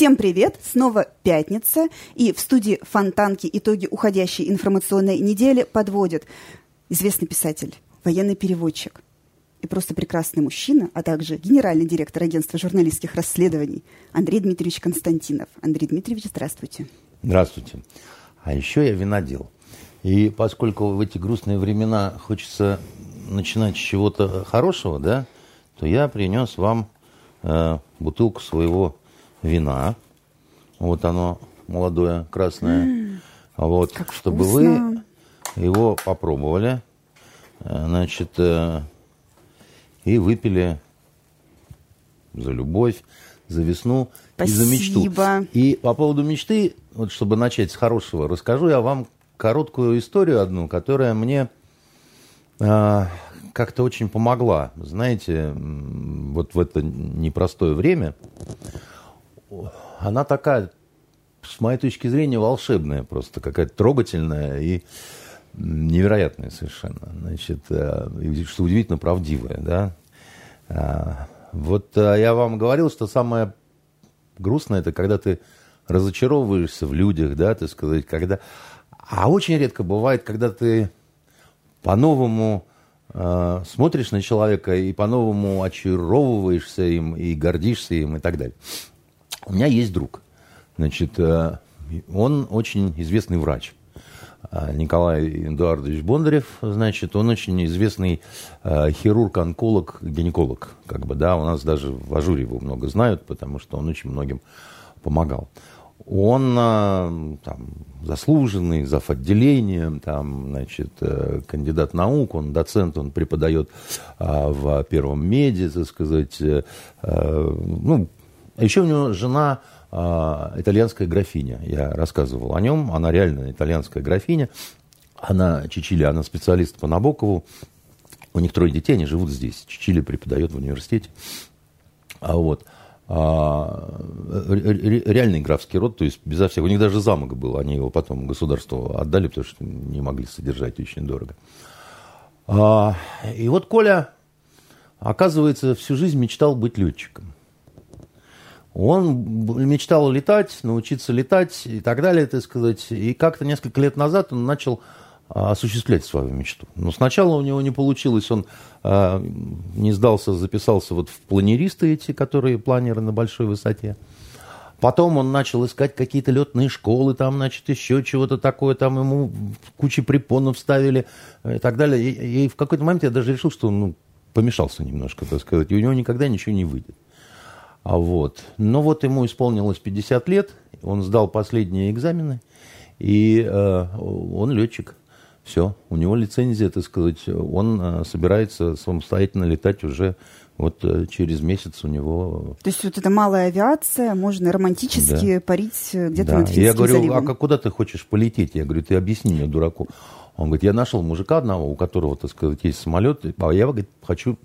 Всем привет! Снова пятница, и в студии Фонтанки итоги уходящей информационной недели подводят известный писатель, военный переводчик и просто прекрасный мужчина, а также генеральный директор агентства журналистских расследований Андрей Дмитриевич Константинов. Андрей Дмитриевич, здравствуйте. Здравствуйте. А еще я винодел. И поскольку в эти грустные времена хочется начинать с чего-то хорошего, да, то я принес вам э, бутылку своего вина. Вот оно молодое, красное. Mm, вот, как чтобы вкусно. вы его попробовали. Э, значит, э, и выпили за любовь, за весну Спасибо. и за мечту. И по поводу мечты, вот чтобы начать с хорошего, расскажу я вам короткую историю одну, которая мне э, как-то очень помогла. Знаете, вот в это непростое время она такая, с моей точки зрения, волшебная просто, какая-то трогательная и невероятная совершенно. Значит, э, что удивительно правдивая, да. А, вот э, я вам говорил, что самое грустное это когда ты разочаровываешься в людях, да, так сказать, когда... А очень редко бывает, когда ты по-новому э, смотришь на человека и по-новому очаровываешься им и гордишься им и так далее. У меня есть друг. Значит, э, он очень известный врач. А, Николай Эдуардович Бондарев, значит, он очень известный э, хирург-онколог, гинеколог, как бы, да, у нас даже в Ажуре его много знают, потому что он очень многим помогал. Он э, там, заслуженный, зав. отделением, там, значит, э, кандидат наук, он доцент, он преподает в первом меди, так сказать. Ну, а еще у него жена а, итальянская графиня. Я рассказывал о нем. Она реально итальянская графиня. Она Чичили, она специалист по Набокову. У них трое детей, они живут здесь. Чичили преподает в университете. А вот а, реальный графский род, то есть безо всего. У них даже замок был, они его потом государству отдали, потому что не могли содержать очень дорого. А, и вот Коля, оказывается, всю жизнь мечтал быть летчиком. Он мечтал летать, научиться летать и так далее, так сказать. И как-то несколько лет назад он начал а, осуществлять свою мечту. Но сначала у него не получилось, он а, не сдался, записался вот в планеристы эти, которые планеры на большой высоте. Потом он начал искать какие-то летные школы, там, значит, еще чего-то такое, там ему кучу препонов ставили и так далее. И, и в какой-то момент я даже решил, что он ну, помешался немножко, так сказать, и у него никогда ничего не выйдет. А вот. Но вот ему исполнилось 50 лет, он сдал последние экзамены, и э, он летчик. Все, у него лицензия, так сказать, он э, собирается самостоятельно летать уже вот э, через месяц у него... То есть вот эта малая авиация, можно романтически да. парить э, где-то да. над Я говорю, заливом. а куда ты хочешь полететь? Я говорю, ты объясни мне, дураку. Он говорит, я нашел мужика одного, у которого, так сказать, есть самолет, а я, говорит, хочу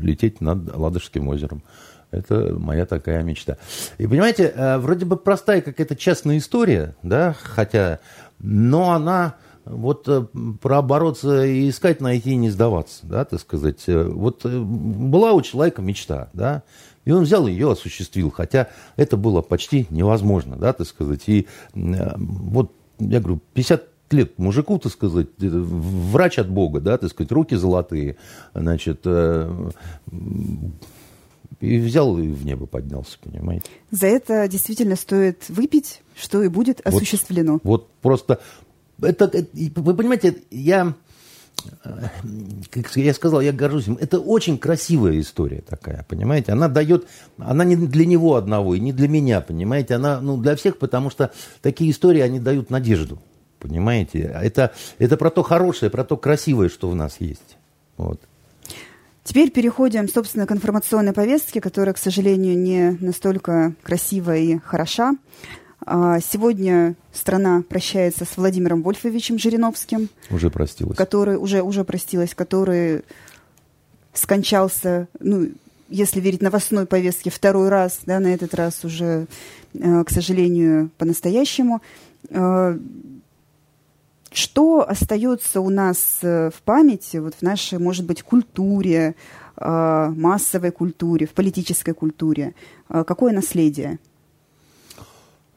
лететь над Ладожским озером. Это моя такая мечта. И понимаете, э, вроде бы простая какая-то частная история, да, хотя, но она вот э, пробороться и искать, найти и не сдаваться, да, так сказать. Э, вот была у человека мечта, да, и он взял ее, осуществил, хотя это было почти невозможно, да, так сказать. И вот, я говорю, 50 лет мужику, так сказать, врач от Бога, да, так сказать, руки золотые, значит, и взял и в небо поднялся, понимаете. За это действительно стоит выпить, что и будет осуществлено. Вот, вот просто, это, это, вы понимаете, я, как я сказал, я горжусь им. Это очень красивая история такая, понимаете. Она дает, она не для него одного и не для меня, понимаете. Она ну, для всех, потому что такие истории, они дают надежду, понимаете. Это, это про то хорошее, про то красивое, что в нас есть. Вот. Теперь переходим, собственно, к информационной повестке, которая, к сожалению, не настолько красивая и хороша. А, сегодня страна прощается с Владимиром Вольфовичем Жириновским. Уже простилась. Который уже, уже простилась, который скончался, ну, если верить новостной повестке, второй раз, да, на этот раз уже, э, к сожалению, по-настоящему. Что остается у нас э, в памяти, вот в нашей, может быть, культуре, э, массовой культуре, в политической культуре? Э, какое наследие?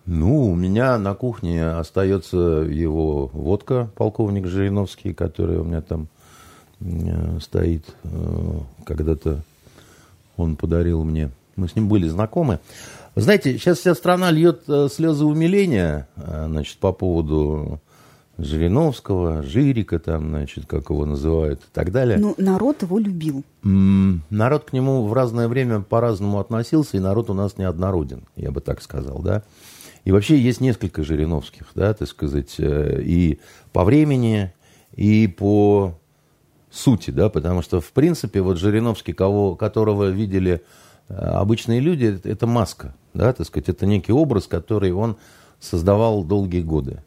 Ну, у меня на кухне остается его водка, полковник Жириновский, который у меня там стоит. Когда-то он подарил мне. Мы с ним были знакомы. знаете, сейчас вся страна льет слезы умиления значит, по поводу Жириновского, Жирика там, значит, как его называют и так далее. Ну, народ его любил. Народ к нему в разное время по-разному относился, и народ у нас неоднороден, я бы так сказал, да. И вообще есть несколько Жириновских, да, так сказать, э, и по времени, и по сути, да, потому что, в принципе, вот Жириновский, кого, которого видели э, обычные люди, это маска, да, так сказать, это некий образ, который он создавал долгие годы.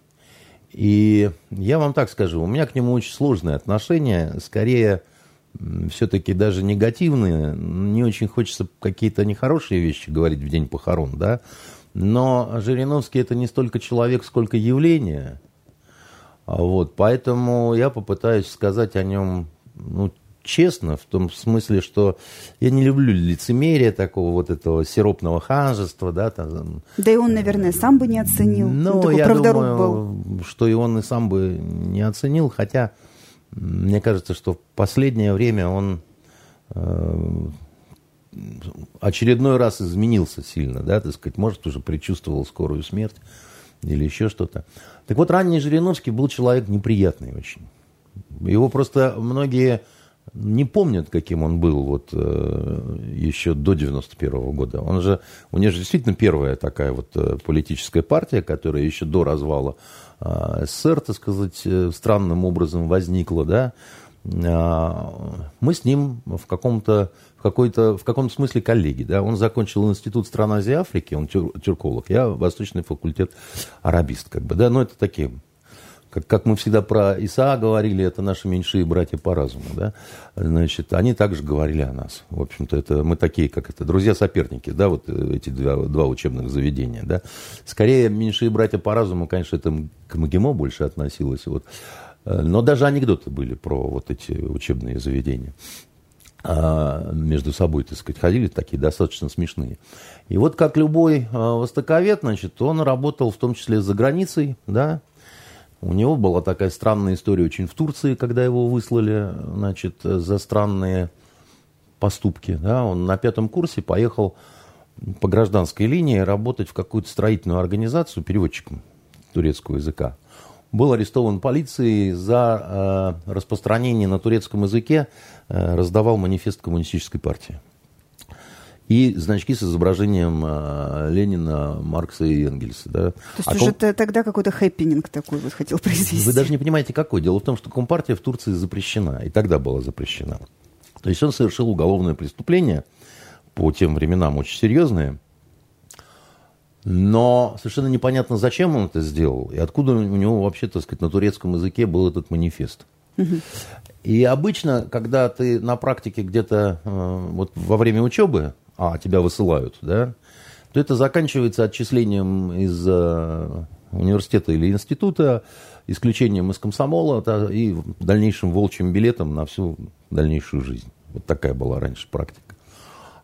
И я вам так скажу, у меня к нему очень сложные отношения, скорее все-таки даже негативные. Не очень хочется какие-то нехорошие вещи говорить в день похорон, да. Но Жириновский это не столько человек, сколько явление. Вот, поэтому я попытаюсь сказать о нем ну, честно, в том смысле, что я не люблю лицемерия такого вот этого сиропного ханжества, да, там. Да и он, наверное, сам бы не оценил. Ну, я думаю, был. что и он и сам бы не оценил, хотя мне кажется, что в последнее время он э, очередной раз изменился сильно, да, так сказать, может, уже предчувствовал скорую смерть или еще что-то. Так вот, ранний Жириновский был человек неприятный очень. Его просто многие не помнят, каким он был вот э, еще до 91 -го года. Он же, у него же действительно первая такая вот э, политическая партия, которая еще до развала э, СССР, так сказать, э, странным образом возникла, да. Э, мы с ним в каком-то в какой-то в каком-то смысле коллеги, да. Он закончил институт стран Азии и Африки, он тюр, тюрколог, я восточный факультет арабист, как бы, да. Но это такие как, как мы всегда про Исаа говорили, это наши меньшие братья по разуму, да, значит, они также говорили о нас. В общем-то, это мы такие, как это, друзья-соперники, да, вот эти два, два учебных заведения, да. Скорее, меньшие братья по разуму, конечно, это к МГИМО больше относилось, вот. Но даже анекдоты были про вот эти учебные заведения а, между собой, так сказать, ходили такие достаточно смешные. И вот как любой а, востоковед, значит, он работал в том числе за границей, да, у него была такая странная история очень в Турции, когда его выслали, значит, за странные поступки. Да? Он на пятом курсе поехал по гражданской линии работать в какую-то строительную организацию переводчиком турецкого языка. Был арестован полицией за э, распространение на турецком языке, э, раздавал манифест коммунистической партии и значки с изображением э, Ленина, Маркса и Энгельса. Да. То есть а уже ком... тогда какой-то хэппенинг такой вот хотел произвести. Вы даже не понимаете, какой. Дело в том, что Компартия в Турции запрещена, и тогда была запрещена. То есть он совершил уголовное преступление, по тем временам очень серьезное, но совершенно непонятно, зачем он это сделал, и откуда у него вообще, так сказать, на турецком языке был этот манифест. Угу. И обычно, когда ты на практике где-то э, вот во время учебы а тебя высылают, да, то это заканчивается отчислением из э, университета или института, исключением из комсомола и дальнейшим волчьим билетом на всю дальнейшую жизнь. Вот такая была раньше практика.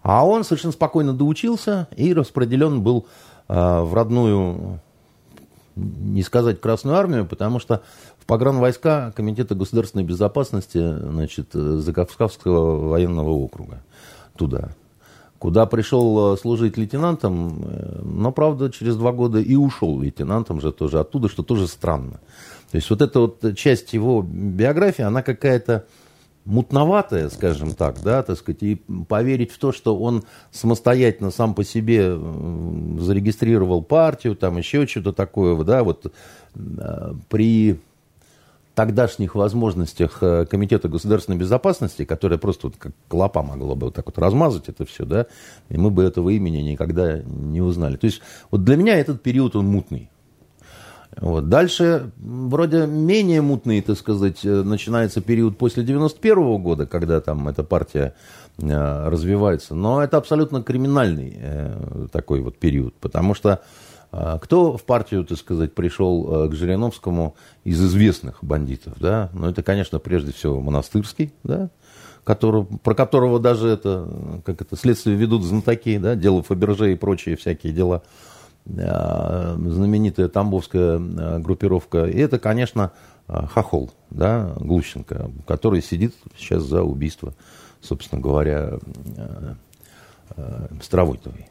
А он совершенно спокойно доучился и распределен был э, в родную, не сказать Красную Армию, потому что в погранвойска Комитета государственной безопасности значит, Закавказского военного округа туда куда пришел э, служить лейтенантом, э, но, правда, через два года и ушел лейтенантом же тоже оттуда, что тоже странно. То есть вот эта вот часть его биографии, она какая-то мутноватая, скажем так, да, так сказать, и поверить в то, что он самостоятельно сам по себе э, зарегистрировал партию, там еще что-то такое, да, вот при тогдашних возможностях э, Комитета государственной безопасности, которая просто вот как клопа могла бы вот так вот размазать это все, да, и мы бы этого имени никогда не узнали. То есть вот для меня этот период, он мутный. Вот. Дальше, вроде менее мутный, так сказать, э, начинается период после 91 -го года, когда там эта партия э, развивается. Но это абсолютно криминальный такой вот период, потому что кто в партию, так сказать, пришел э, к Жириновскому из известных бандитов, да? Ну, это, конечно, прежде всего Монастырский, да? Который, про которого даже это, как это, следствие ведут знатоки, да, дело Фаберже и прочие всякие дела. знаменитая тамбовская группировка. И это, конечно, Хохол, да, Глущенко, который сидит сейчас за убийство, собственно говоря, Старовойтовой,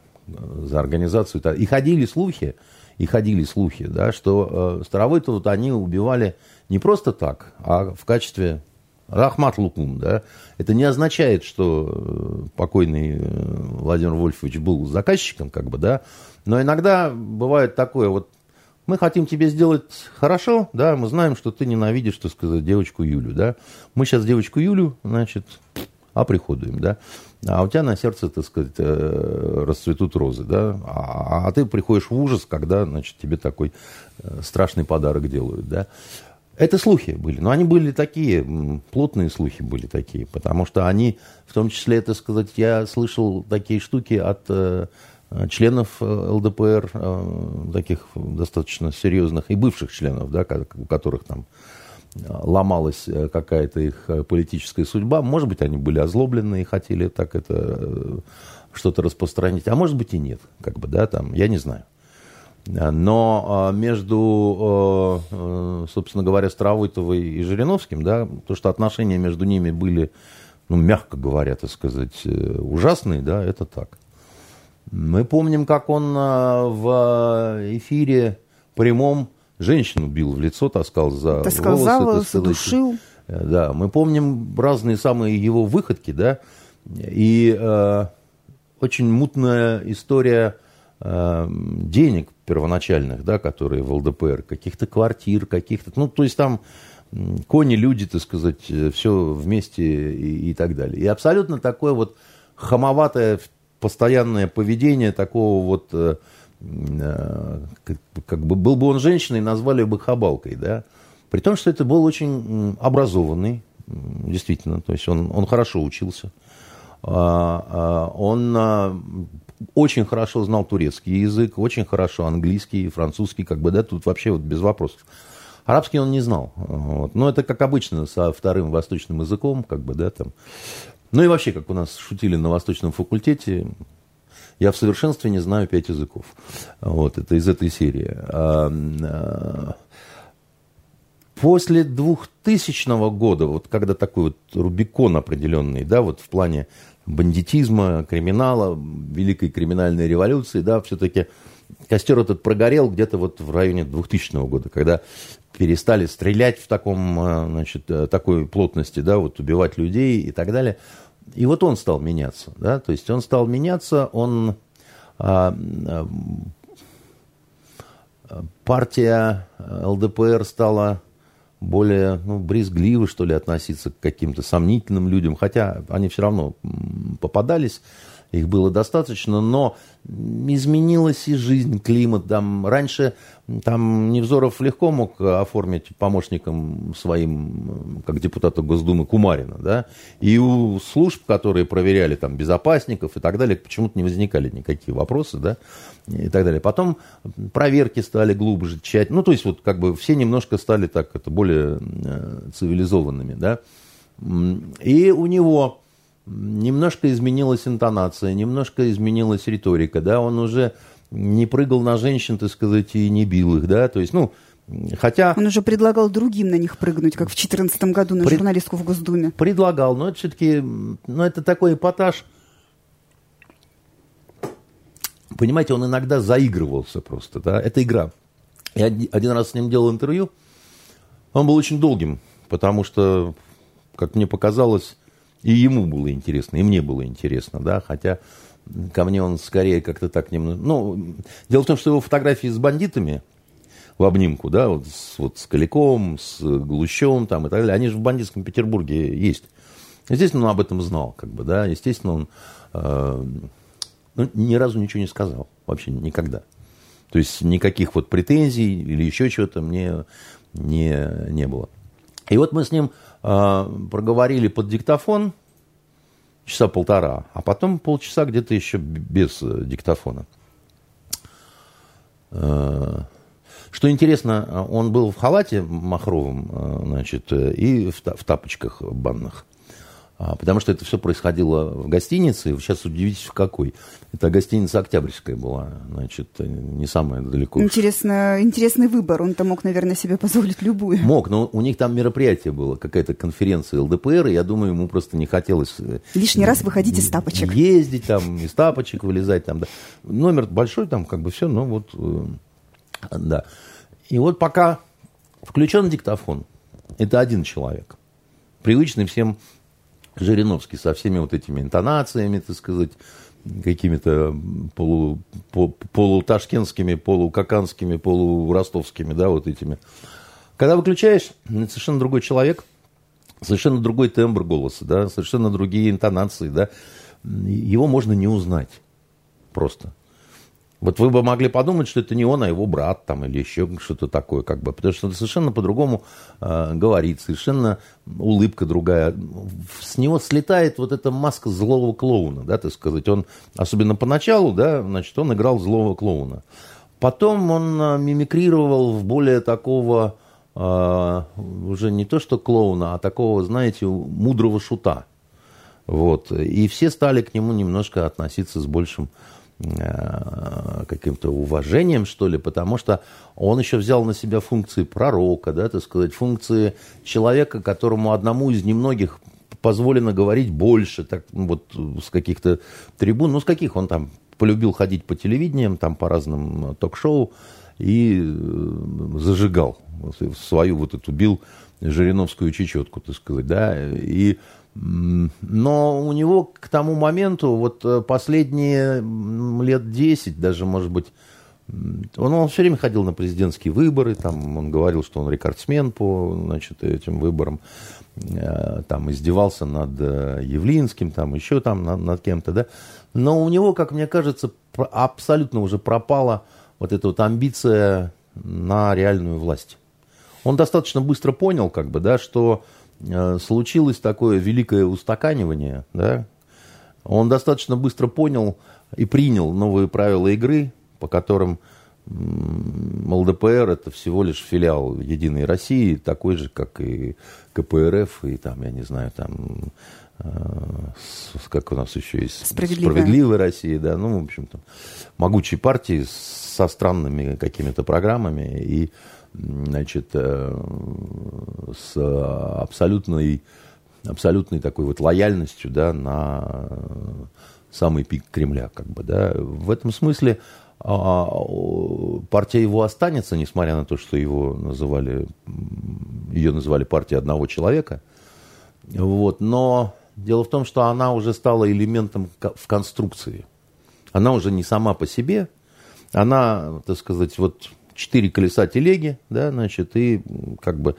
за организацию. И ходили слухи, и ходили слухи, да, что Старовойтова вот они убивали не просто так, а в качестве Рахмат Лукум, да, это не означает, что э, покойный э, Владимир Вольфович был заказчиком, как бы, да, но иногда бывает такое, вот мы хотим тебе сделать хорошо, да, мы знаем, что ты ненавидишь, что сказать, девочку Юлю, да, мы сейчас девочку Юлю, значит, оприходуем, да, а у тебя на сердце, так сказать, э, расцветут розы, да, а, а ты приходишь в ужас, когда, значит, тебе такой страшный подарок делают, да. Это слухи были, но они были такие, плотные слухи были такие, потому что они, в том числе, это сказать, я слышал такие штуки от э, членов э, ЛДПР, э, таких достаточно серьезных, и бывших членов, да, у которых там ломалась какая-то их политическая судьба. Может быть, они были озлоблены и хотели так это что-то распространить, а может быть и нет, как бы, да, там, я не знаю. Но а, между, собственно говоря, Старовойтовой и Жириновским, да, то, что отношения между ними были, ну, мягко говоря, так сказать, э, ужасные, да, это так. Мы помним, как он в эфире прямом женщину бил в лицо, таскал за таскал волосы. За волосы, душил. Да, мы помним разные самые его выходки, да, и э, очень мутная история э, денег первоначальных, да, которые в ЛДПР, каких-то квартир, каких-то, ну, то есть там кони, люди, так сказать, э, все вместе и, и так далее. И абсолютно такое вот хамоватое постоянное поведение такого вот, э, как, как бы был бы он женщиной, назвали бы хабалкой, да. При том, что это был очень образованный, действительно, то есть он, он хорошо учился. А, а, он а, очень хорошо знал турецкий язык, очень хорошо английский, французский, как бы, да, тут вообще вот без вопросов. Арабский он не знал. Вот. Но это как обычно со вторым восточным языком, как бы, да, там. Ну и вообще, как у нас шутили на восточном факультете, я в совершенстве не знаю пять языков. Вот, это из этой серии. А, а, после 2000 года, вот когда такой вот Рубикон определенный, да, вот в плане бандитизма, криминала, великой криминальной революции, да, все-таки костер этот прогорел где-то вот в районе 2000 года, когда перестали стрелять в таком, э, значит, э, такой плотности, да, вот убивать людей и так далее. И вот он стал меняться, да, то есть он стал меняться, он а, а, партия ЛДПР стала более ну, брезгливо, что ли, относиться к каким-то сомнительным людям, хотя они все равно попадались, их было достаточно, но изменилась и жизнь, климат. Там, раньше там Невзоров легко мог оформить помощником своим, как депутата Госдумы, Кумарина, да, и у служб, которые проверяли там безопасников и так далее, почему-то не возникали никакие вопросы, да, и так далее. Потом проверки стали глубже, тщательно, ну, то есть вот как бы все немножко стали так, это более э, цивилизованными, да, и у него немножко изменилась интонация, немножко изменилась риторика, да, он уже не прыгал на женщин, так сказать, и не бил их, да, то есть, ну, Хотя... Он уже предлагал другим на них прыгнуть, как в 2014 году на пред... журналистку в Госдуме. Предлагал, но это все-таки, ну, это такой эпатаж. Понимаете, он иногда заигрывался просто, да, это игра. Я один раз с ним делал интервью, он был очень долгим, потому что, как мне показалось, и ему было интересно, и мне было интересно, да, хотя ко мне он скорее как-то так немного... Ну, дело в том, что его фотографии с бандитами в обнимку, да, вот с, вот с Каляком, с Глущевым там и так далее, они же в бандитском Петербурге есть. Естественно, он об этом знал, как бы, да, естественно, он э, ну, ни разу ничего не сказал, вообще никогда. То есть никаких вот претензий или еще чего-то мне не, не было. И вот мы с ним проговорили под диктофон часа полтора, а потом полчаса где-то еще без э, диктофона. Э, что интересно, он был в халате махровом, э, значит, и в тапочках банных. А, потому что это все происходило в гостинице. Сейчас удивитесь, в какой. Это гостиница Октябрьская была, значит, не самая далеко. Интересно, интересный выбор. Он-то мог, наверное, себе позволить любую. Мог, но у них там мероприятие было, какая-то конференция ЛДПР, и я думаю, ему просто не хотелось... Э, Лишний раз выходить из тапочек. Ездить там, из тапочек вылезать там. Да. Номер большой там, как бы все, но вот... Э, да. И вот пока включен диктофон, это один человек. Привычный всем Жириновский со всеми вот этими интонациями, так сказать, какими-то полу, по, полуташкентскими, полукаканскими, полуростовскими, да, вот этими. Когда выключаешь, совершенно другой человек, совершенно другой тембр голоса, да, совершенно другие интонации, да, его можно не узнать просто. Вот вы бы могли подумать, что это не он, а его брат там или еще что-то такое, как бы, потому что это совершенно по-другому э, говорит, совершенно улыбка другая. С него слетает вот эта маска злого клоуна, да, так сказать. Он, особенно поначалу, да, значит, он играл злого клоуна. Потом он э, мимикрировал в более такого, э, уже не то что клоуна, а такого, знаете, мудрого шута. Вот. И все стали к нему немножко относиться с большим каким-то уважением, что ли, потому что он еще взял на себя функции пророка, да, так сказать, функции человека, которому одному из немногих позволено говорить больше, так, ну, вот с каких-то трибун, ну, с каких он там полюбил ходить по телевидениям, там по разным ток-шоу и э, зажигал свою вот эту, бил Жириновскую чечетку, так сказать, да, и но у него к тому моменту, вот э, последние лет 10, даже, может быть, он, он все время ходил на президентские выборы, там он говорил, что он рекордсмен по значит, этим выборам, э, там издевался над э, Явлинским, там еще там над, над кем-то, да. Но у него, как мне кажется, абсолютно уже пропала вот эта вот амбиция на реальную власть. Он достаточно быстро понял, как бы, да, что случилось такое великое устаканивание, да, он достаточно быстро понял и принял новые правила игры, по которым ЛДПР это всего лишь филиал Единой России, такой же, как и КПРФ, и там, я не знаю, там, э, как у нас еще есть, Справедливая, Справедливая Россия, да, ну, в общем-то, могучие партии со странными какими-то программами, и значит, э, с абсолютной, абсолютной такой вот лояльностью, да, на самый пик Кремля, как бы, да. В этом смысле а, партия его останется, несмотря на то, что его называли, ее называли партией одного человека, вот, но дело в том, что она уже стала элементом в конструкции. Она уже не сама по себе, она, так сказать, вот четыре колеса телеги, да, значит, и как бы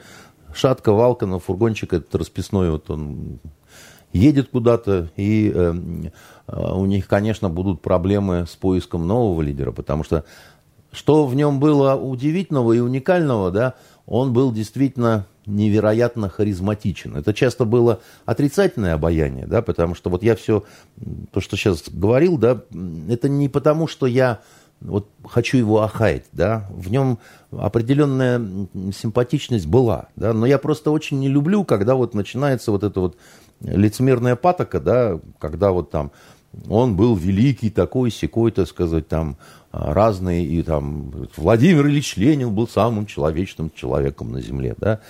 шатка, валка на фургончик этот расписной, вот он едет куда-то, и э, э, у них, конечно, будут проблемы с поиском нового лидера, потому что что в нем было удивительного и уникального, да, он был действительно невероятно харизматичен. Это часто было отрицательное обаяние, да, потому что вот я все, то, что сейчас говорил, да, это не потому, что я вот хочу его охаять, да, в нем определенная симпатичность была, да, но я просто очень не люблю, когда вот начинается вот эта вот лицемерная патока, да, когда вот там он был великий такой, секой, так сказать, там разный, и там Владимир Ильич Ленин был самым человечным человеком на земле, да,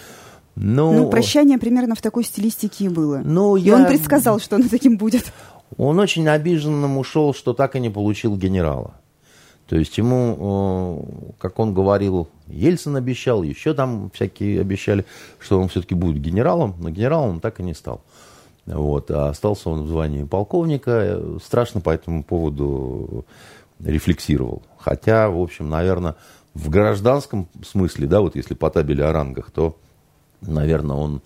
но... Ну, прощание примерно в такой стилистике и было. Ну, и я... он предсказал, что оно таким будет. Он очень обиженным ушел, что так и не получил генерала. То есть ему, э, как он говорил, Ельцин обещал, еще там всякие обещали, что он все-таки будет генералом, но генералом он так и не стал. Вот, а остался он в звании полковника, страшно по этому поводу рефлексировал. Хотя, в общем, наверное, в гражданском смысле, да, вот если по табели о рангах, то, наверное, он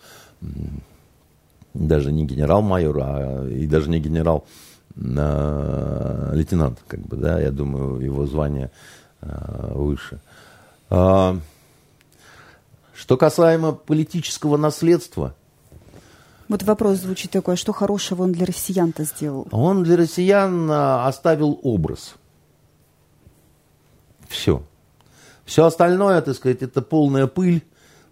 даже не генерал-майор, а и даже не генерал э, лейтенант, как бы, да, я думаю, его звание э, выше. А, что касаемо политического наследства. Вот вопрос звучит такой, а что хорошего он для россиян-то сделал? Он для россиян а, оставил образ. Все. Все остальное, так сказать, это полная пыль,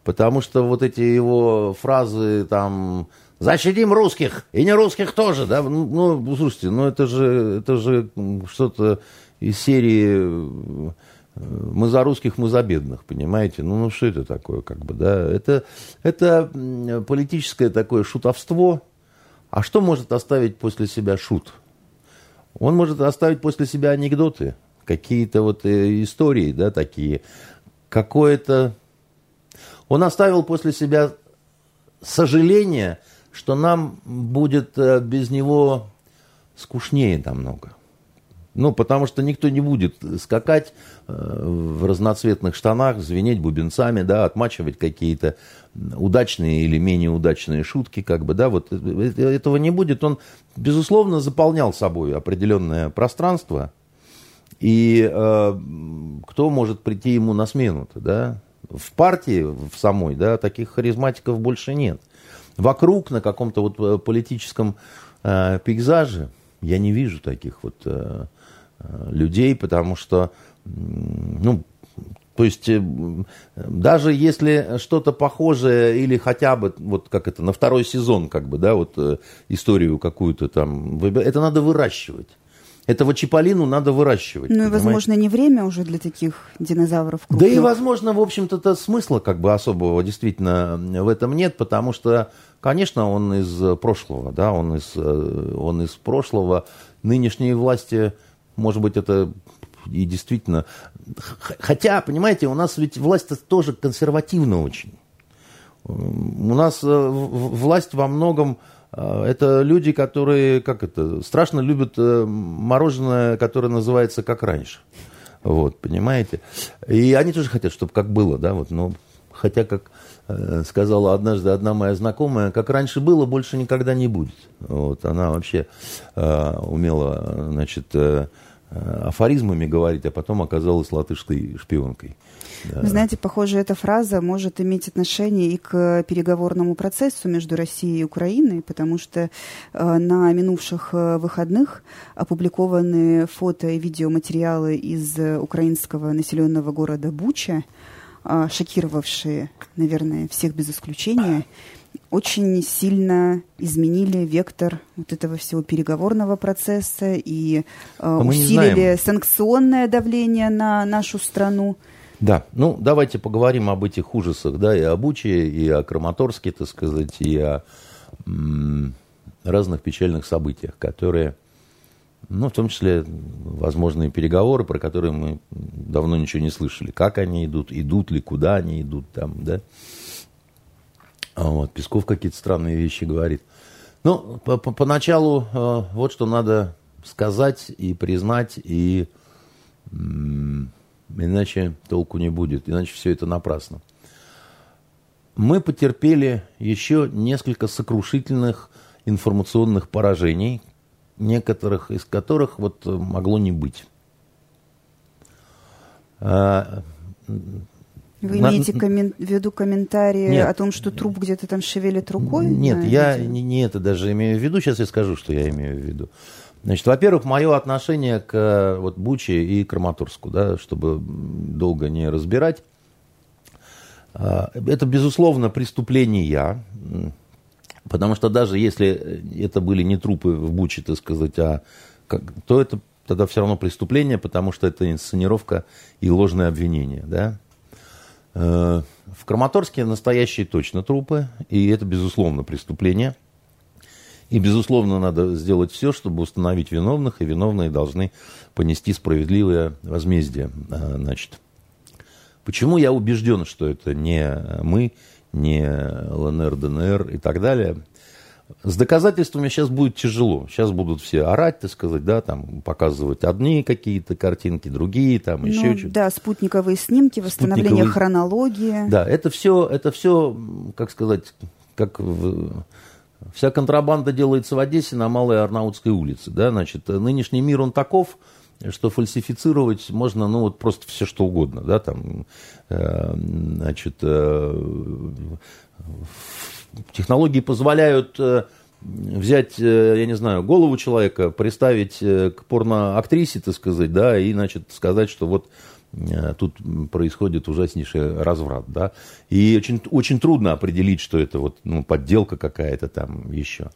потому что вот эти его фразы там защитим русских, и не русских тоже, да, ну, ну слушайте, ну, это же, это же что-то из серии мы за русских, мы за бедных, понимаете? Ну, ну что это такое, как бы, да? Это, это политическое такое шутовство. А что может оставить после себя шут? Он может оставить после себя анекдоты, какие-то вот э, истории, да, такие. Какое-то... Он оставил после себя сожаление, что нам будет э, без него скучнее намного. Ну, потому что никто не будет скакать э, в разноцветных штанах, звенеть бубенцами, да, отмачивать какие-то удачные или менее удачные шутки, как бы, да, вот э, этого не будет. Он, безусловно, заполнял собой определенное пространство, и э, кто может прийти ему на смену-то, да? В партии, в самой, да, таких харизматиков больше нет. Вокруг, на каком-то вот политическом э, пейзаже, я не вижу таких вот э, людей, потому что, ну, то есть э, даже если что-то похожее или хотя бы вот как это на второй сезон как бы да вот э, историю какую-то там это надо выращивать. Этого Чиполлину надо выращивать. Ну и, возможно, не время уже для таких динозавров. Крупных. Да и, возможно, в общем-то, смысла как бы особого действительно в этом нет, потому что, конечно, он из прошлого, да, он из, э, он из прошлого. Нынешние власти может быть, это и действительно... Хотя, понимаете, у нас ведь власть тоже консервативна очень. У нас э, власть во многом э, это люди, которые, как это, страшно любят э, мороженое, которое называется как раньше. Вот, понимаете? И они тоже хотят, чтобы как было, да, вот, но хотя, как сказала однажды одна моя знакомая, как раньше было, больше никогда не будет. Вот, она вообще э, умела, значит, э, Э, афоризмами говорить, а потом оказалась латышской шпионкой. Да. Вы знаете, похоже, эта фраза может иметь отношение и к переговорному процессу между Россией и Украиной, потому что э, на минувших э, выходных опубликованы фото и видеоматериалы из украинского населенного города Буча, шокировавшие, наверное, всех без исключения очень сильно изменили вектор вот этого всего переговорного процесса и э, усилили санкционное давление на нашу страну. Да, ну давайте поговорим об этих ужасах, да, и о Буче, и о Краматорске, так сказать, и о м- разных печальных событиях, которые, ну, в том числе возможные переговоры, про которые мы давно ничего не слышали. Как они идут, идут ли, куда они идут там, да. А вот, Песков какие-то странные вещи говорит. Ну, поначалу э, вот что надо сказать и признать, и иначе толку не будет, иначе все это напрасно. Мы потерпели еще несколько сокрушительных информационных поражений, некоторых из которых вот могло не быть. А, вы имеете коммен... в виду комментарии нет. о том, что труп где-то там шевелит рукой? Нет, я не, не это даже имею в виду. Сейчас я скажу, что я имею в виду. Значит, во-первых, мое отношение к вот, Буче и Краматорску, да, чтобы долго не разбирать. А, это, безусловно, преступление, потому что даже если это были не трупы в Буче, так сказать, а то это тогда все равно преступление, потому что это инсценировка и ложное обвинение, да. Э, в Краматорске настоящие точно трупы, и это, безусловно, преступление. И, безусловно, надо сделать все, чтобы установить виновных, и виновные должны понести справедливое возмездие. Э, значит, почему я убежден, что это не мы, не ЛНР, ДНР и так далее – с доказательствами сейчас будет тяжело. Сейчас будут все орать, так сказать, да, там, показывать одни какие-то картинки, другие, там, ну, еще что-то. Да, спутниковые снимки, восстановление спутниковые... хронологии. Да, это все, это все, как сказать, как в... вся контрабанда делается в Одессе на Малой Арнаутской улице, да, значит, нынешний мир, он таков, что фальсифицировать можно, ну, вот просто все что угодно, да, там, э, значит, э, технологии позволяют э, взять, э, я не знаю, голову человека, приставить э, к порноактрисе, так сказать, да, и, значит, сказать, что вот э, тут происходит ужаснейший разврат, да, и очень, очень трудно определить, что это вот, ну, подделка какая-то там еще.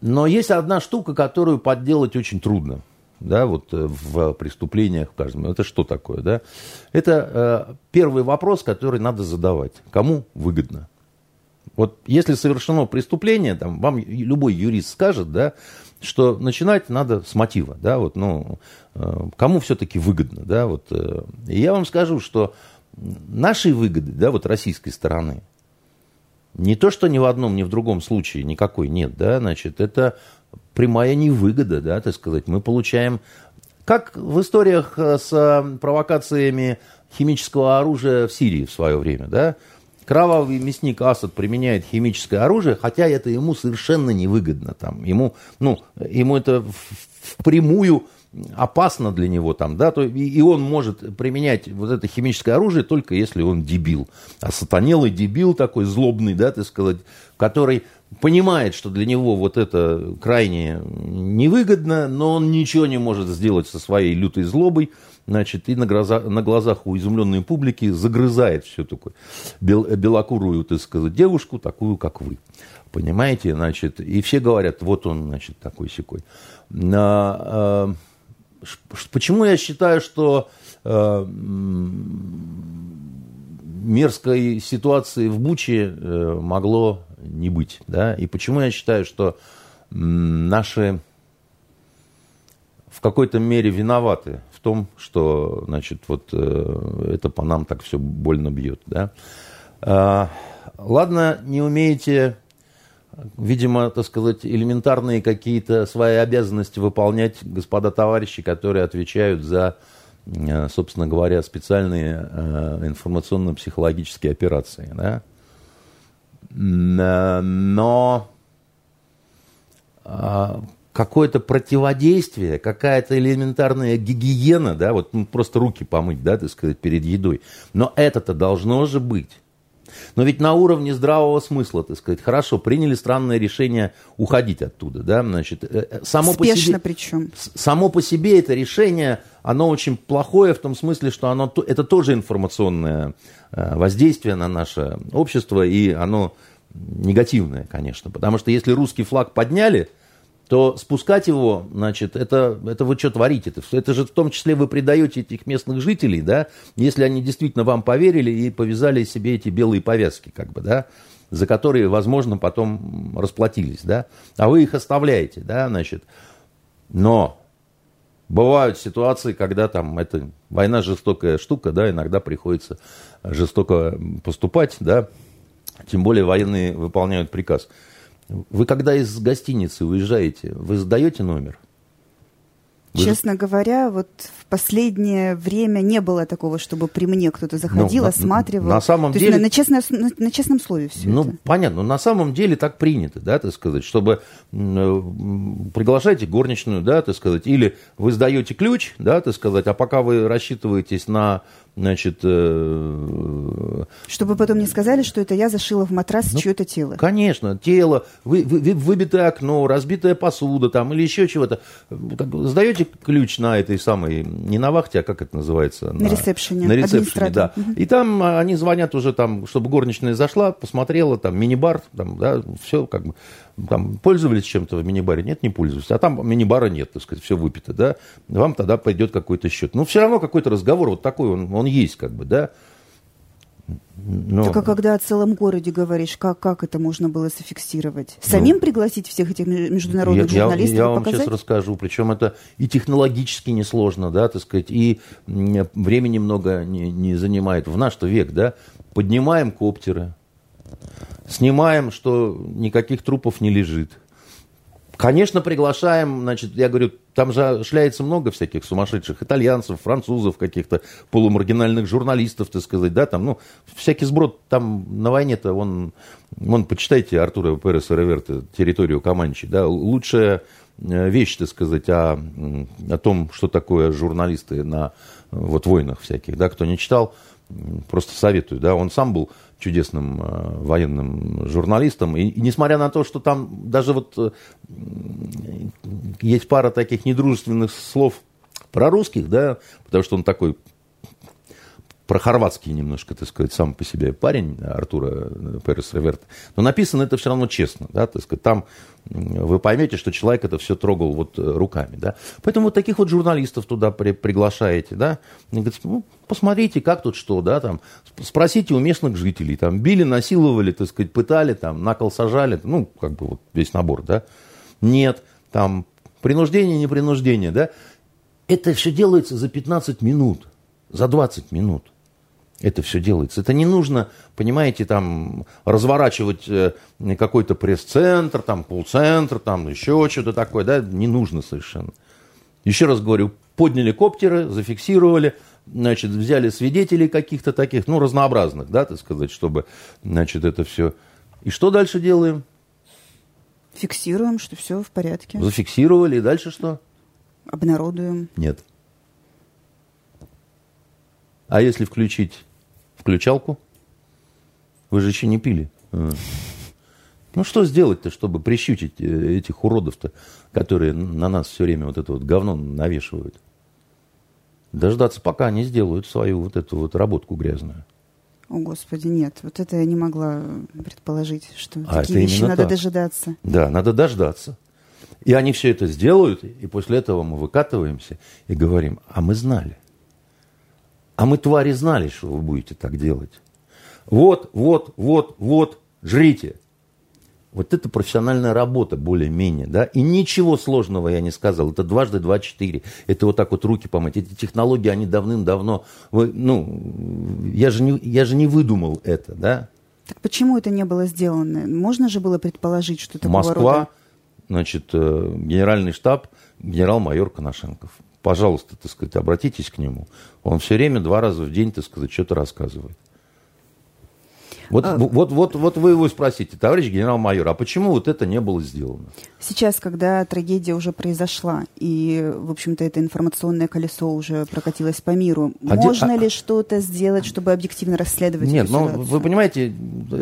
Но есть одна штука, которую подделать очень трудно, да, вот э, в преступлениях в каждом. Это что такое, да? Это э, первый вопрос, который надо задавать. Кому выгодно? Вот если совершено преступление, там, вам любой юрист скажет, да, что начинать надо с мотива, да, вот, ну, э, кому все-таки выгодно, да, вот. Э, и я вам скажу, что нашей выгоды, да, вот российской стороны, не то, что ни в одном, ни в другом случае никакой нет, да, значит, это прямая невыгода, да, так сказать. Мы получаем, как в историях э, с провокациями химического оружия в Сирии в свое время, да, Кровавый мясник Асад применяет химическое оружие, хотя это ему совершенно невыгодно. Там. Ему, ну, ему это впрямую опасно для него там, да, то и, и он может применять вот это химическое оружие только если он дебил. А сатанелый дебил такой злобный, да, так сказать, который понимает, что для него вот это крайне невыгодно, но он ничего не может сделать со своей лютой злобой, значит, и на, глаза, на глазах у изумленной публики загрызает все такое бел, белокурую, так сказать, девушку, такую, как вы. Понимаете, значит, и все говорят, вот он, значит, такой секой. А, а, почему я считаю, что а, мерзкой ситуации в Буче могло не быть, да, и почему я считаю, что наши в какой-то мере виноваты том, что, значит, вот э, это по нам так все больно бьет, да. А, ладно, не умеете, видимо, так сказать, элементарные какие-то свои обязанности выполнять, господа товарищи, которые отвечают за, э, собственно говоря, специальные э, информационно-психологические операции, да. Но а, какое-то противодействие, какая-то элементарная гигиена, да, вот ну, просто руки помыть, да, так сказать, перед едой. Но это-то должно же быть. Но ведь на уровне здравого смысла, так сказать, хорошо, приняли странное решение уходить оттуда, да, значит, э, э, само Спешно по себе, причем. Само по себе это решение, оно очень плохое в том смысле, что оно, это тоже информационное э, воздействие на наше общество, и оно негативное, конечно, потому что если русский флаг подняли – то спускать его, значит, это, это вы что творите? Это, это же в том числе вы предаете этих местных жителей, да, если они действительно вам поверили и повязали себе эти белые повязки, как бы, да, за которые, возможно, потом расплатились, да, а вы их оставляете, да, значит. Но бывают ситуации, когда там это война жестокая штука, да, иногда приходится жестоко поступать, да, тем более военные выполняют приказ. Вы когда из гостиницы уезжаете, вы сдаете номер? Вы... Честно говоря, вот в последнее время не было такого, чтобы при мне кто-то заходил, ну, осматривал. На, на самом То деле... Есть на, честно, на, на честном слове все ну, это. понятно. Но на самом деле так принято, да, так сказать, чтобы э, приглашайте горничную, да, так сказать, или вы сдаете ключ, да, так сказать, а пока вы рассчитываетесь на Значит, э, Чтобы потом не сказали, что это я зашила в матрас ну, чье-то тело. Конечно, тело, вы, вы, выбитое окно, разбитая посуда там или еще чего-то. Сдаете ключ на этой самой, не на вахте, а как это называется? На, на ресепшене. На ресепшене, да. Угу. И там они звонят уже там, чтобы горничная зашла, посмотрела, там мини-бар, там, да, все как бы там, пользовались чем-то в мини-баре? Нет, не пользовались. А там мини-бара нет, так сказать, все выпито, да? Вам тогда пойдет какой-то счет. Но все равно какой-то разговор вот такой, он, он есть, как бы, да? Но... Так а когда о целом городе говоришь, как, как это можно было зафиксировать? Самим ну, пригласить всех этих международных я, журналистов я, я вам показать? сейчас расскажу. Причем это и технологически несложно, да, так сказать, и времени много не, не занимает. В наш век, да, поднимаем коптеры, Снимаем, что никаких трупов не лежит. Конечно, приглашаем, значит, я говорю, там же шляется много всяких сумасшедших итальянцев, французов, каких-то полумаргинальных журналистов, так сказать, да, там, ну, всякий сброд там на войне-то, он, он, почитайте Артура Переса Реверта «Территорию Команчи», да, лучшая э, вещь, так сказать, о, о том, что такое журналисты на вот войнах всяких, да, кто не читал, просто советую, да, он сам был чудесным э, военным журналистом. И, и несмотря на то, что там даже вот э, есть пара таких недружественных слов про русских, да, потому что он такой про хорватский немножко, так сказать, сам по себе парень Артура Перес Реверта. Но написано это все равно честно, да, так сказать, там вы поймете, что человек это все трогал вот руками, да. Поэтому вот таких вот журналистов туда при, приглашаете, да. И говорите, ну, посмотрите, как тут что, да, там, спросите у местных жителей, там, били, насиловали, так сказать, пытали, там, на кол сажали, ну, как бы вот весь набор, да. Нет, там, принуждение, не принуждение, да. Это все делается за 15 минут, за 20 минут это все делается. Это не нужно, понимаете, там разворачивать э, какой-то пресс-центр, там полцентр, там еще что-то такое, да, не нужно совершенно. Еще раз говорю, подняли коптеры, зафиксировали, значит, взяли свидетелей каких-то таких, ну, разнообразных, да, так сказать, чтобы, значит, это все. И что дальше делаем? Фиксируем, что все в порядке. Зафиксировали, и дальше что? Обнародуем. Нет. А если включить включалку? Вы же еще не пили. А. Ну, что сделать-то, чтобы прищучить э, этих уродов-то, которые на нас все время вот это вот говно навешивают? Дождаться, пока они сделают свою вот эту вот работку грязную. О, Господи, нет. Вот это я не могла предположить, что а такие вещи надо так. дожидаться. Да, надо дождаться. И они все это сделают, и после этого мы выкатываемся и говорим, а мы знали. А мы, твари, знали, что вы будете так делать. Вот, вот, вот, вот, жрите. Вот это профессиональная работа более-менее, да, и ничего сложного я не сказал. Это дважды два четыре. Это вот так вот руки помыть. Эти технологии, они давным-давно, ну, я же, не, я же не выдумал это, да. Так почему это не было сделано? Можно же было предположить, что такого Москва, рода... значит, э, генеральный штаб, генерал-майор Коношенков пожалуйста, так сказать, обратитесь к нему. Он все время два раза в день, так сказать, что-то рассказывает. Вот, а, вот, вот, вот вы его спросите, товарищ генерал-майор, а почему вот это не было сделано? Сейчас, когда трагедия уже произошла, и, в общем-то, это информационное колесо уже прокатилось по миру, а можно де... ли а... что-то сделать, чтобы объективно расследовать Нет, ну, вы понимаете,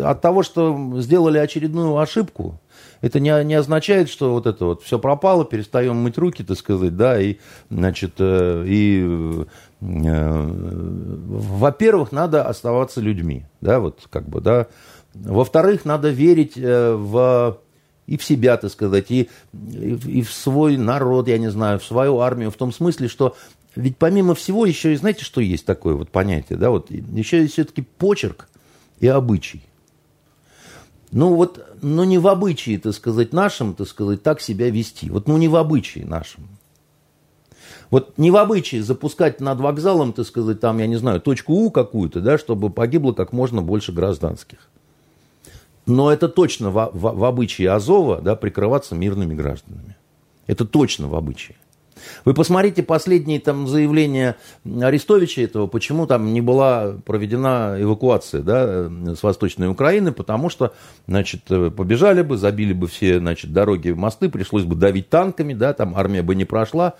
от того, что сделали очередную ошибку, это не, не означает, что вот это вот все пропало, перестаем мыть руки, так сказать, да, и, значит, э, и, э, во-первых, надо оставаться людьми, да, вот как бы, да. Во-вторых, надо верить э, в и в себя, так сказать, и, и в свой народ, я не знаю, в свою армию, в том смысле, что ведь помимо всего еще и знаете, что есть такое вот понятие, да, вот еще есть все-таки почерк и обычай. Ну вот, ну не в обычае, так сказать, нашим, так сказать, так себя вести. Вот, ну не в обычае нашим. Вот не в обычае запускать над вокзалом, так сказать, там, я не знаю, точку У какую-то, да, чтобы погибло как можно больше гражданских. Но это точно в, в, в обычае Азова, да, прикрываться мирными гражданами. Это точно в обычае. Вы посмотрите последние там заявления Арестовича этого, почему там не была проведена эвакуация да, с Восточной Украины, потому что, значит, побежали бы, забили бы все, значит, дороги, мосты, пришлось бы давить танками, да, там армия бы не прошла.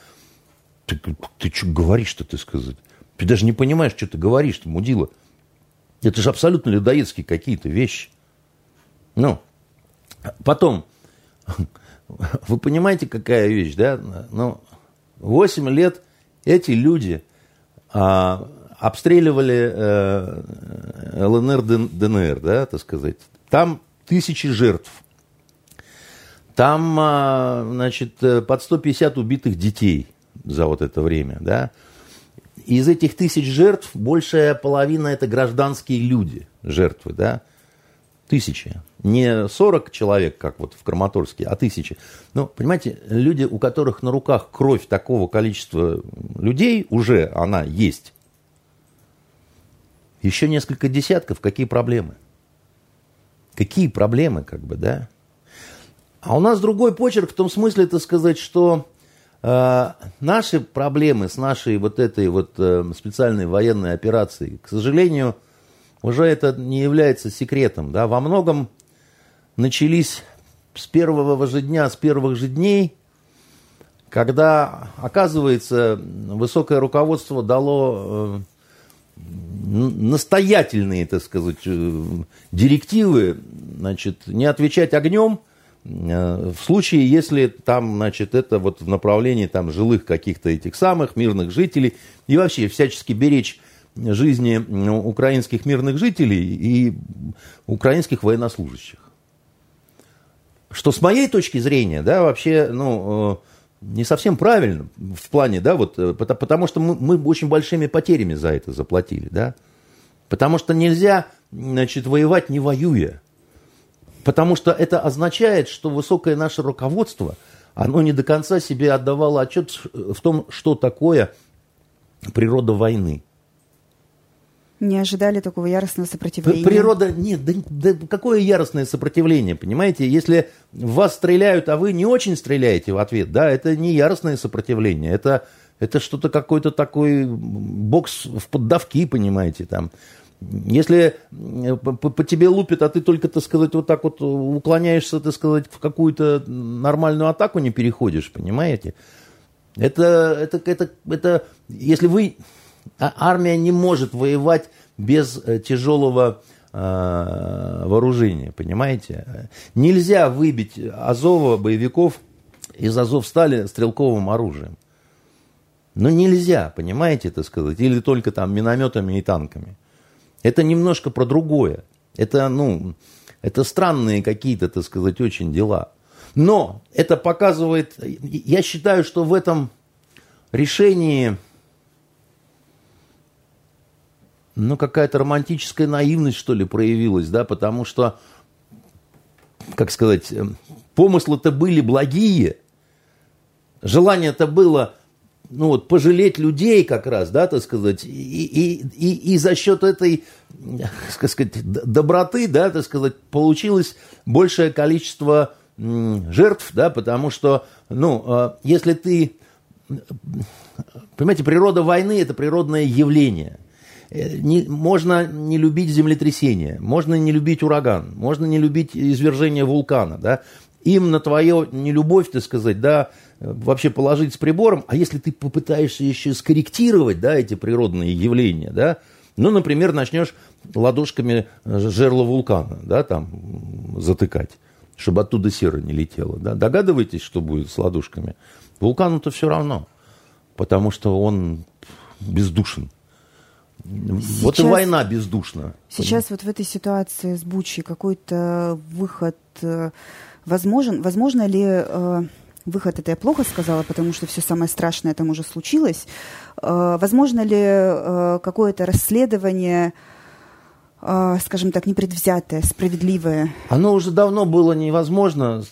Ты, ты что говоришь-то, ты сказать? Ты даже не понимаешь, что ты говоришь-то, мудила. Это же абсолютно людоедские какие-то вещи. Ну, потом, вы понимаете, какая вещь, да? Ну, 8 лет эти люди а, обстреливали а, ЛНР, ДНР, да, так сказать. Там тысячи жертв. Там, а, значит, под 150 убитых детей за вот это время, да. Из этих тысяч жертв большая половина это гражданские люди, жертвы, да. Тысячи. Не 40 человек, как вот в Краматорске, а тысячи. Но, понимаете, люди, у которых на руках кровь такого количества людей, уже она есть. Еще несколько десятков, какие проблемы? Какие проблемы, как бы, да? А у нас другой почерк в том смысле, это сказать, что э, наши проблемы с нашей вот этой вот э, специальной военной операцией, к сожалению, уже это не является секретом. Да? Во многом начались с первого же дня, с первых же дней, когда, оказывается, высокое руководство дало э, настоятельные, так сказать, э, директивы, значит, не отвечать огнем э, в случае, если там, значит, это вот в направлении там жилых каких-то этих самых мирных жителей и вообще всячески беречь жизни украинских мирных жителей и украинских военнослужащих. Что с моей точки зрения, да, вообще, ну, э, не совсем правильно в плане, да, вот, э, потому что мы, мы очень большими потерями за это заплатили, да. Потому что нельзя, значит, воевать не воюя. Потому что это означает, что высокое наше руководство, оно не до конца себе отдавало отчет в том, что такое природа войны. Не ожидали такого яростного сопротивления. Природа, нет, да, да какое яростное сопротивление, понимаете? Если в вас стреляют, а вы не очень стреляете в ответ, да, это не яростное сопротивление, это, это что-то какой-то такой бокс в поддавки, понимаете, там. Если по, по тебе лупит, а ты только, так сказать, вот так вот уклоняешься, так сказать, в какую-то нормальную атаку не переходишь, понимаете? Это, это, это, это, если вы армия не может воевать без э, тяжелого э, вооружения, понимаете? Нельзя выбить Азова, боевиков из Азов стали стрелковым оружием. Но нельзя, понимаете, это сказать, или только там минометами и танками. Это немножко про другое. Это, ну, это странные какие-то, так сказать, очень дела. Но это показывает, я считаю, что в этом решении ну, какая-то романтическая наивность, что ли, проявилась, да, потому что, как сказать, эм, помыслы-то были благие, желание-то было, ну, вот, пожалеть людей как раз, да, так сказать, и, и, и, и за счет этой, как сказать, доброты, да, так сказать, получилось большее количество жертв, да, потому что, ну, а, если ты, понимаете, природа войны – это природное явление – Э, не, можно не любить землетрясение, можно не любить ураган, можно не любить извержение вулкана, да, им на твою нелюбовь, так сказать, да, вообще положить с прибором, а если ты попытаешься еще скорректировать, да, эти природные явления, да, ну, например, начнешь ладошками жерло вулкана, да, там, затыкать, чтобы оттуда сера не летела, да, догадываетесь, что будет с ладошками? Вулкану-то все равно, потому что он бездушен. Сейчас, вот и война бездушна. Сейчас вот в этой ситуации с Бучей какой-то выход э, возможен? Возможно ли э, выход, это я плохо сказала, потому что все самое страшное там уже случилось. Э, возможно ли э, какое-то расследование, э, скажем так, непредвзятое, справедливое? Оно уже давно было невозможно,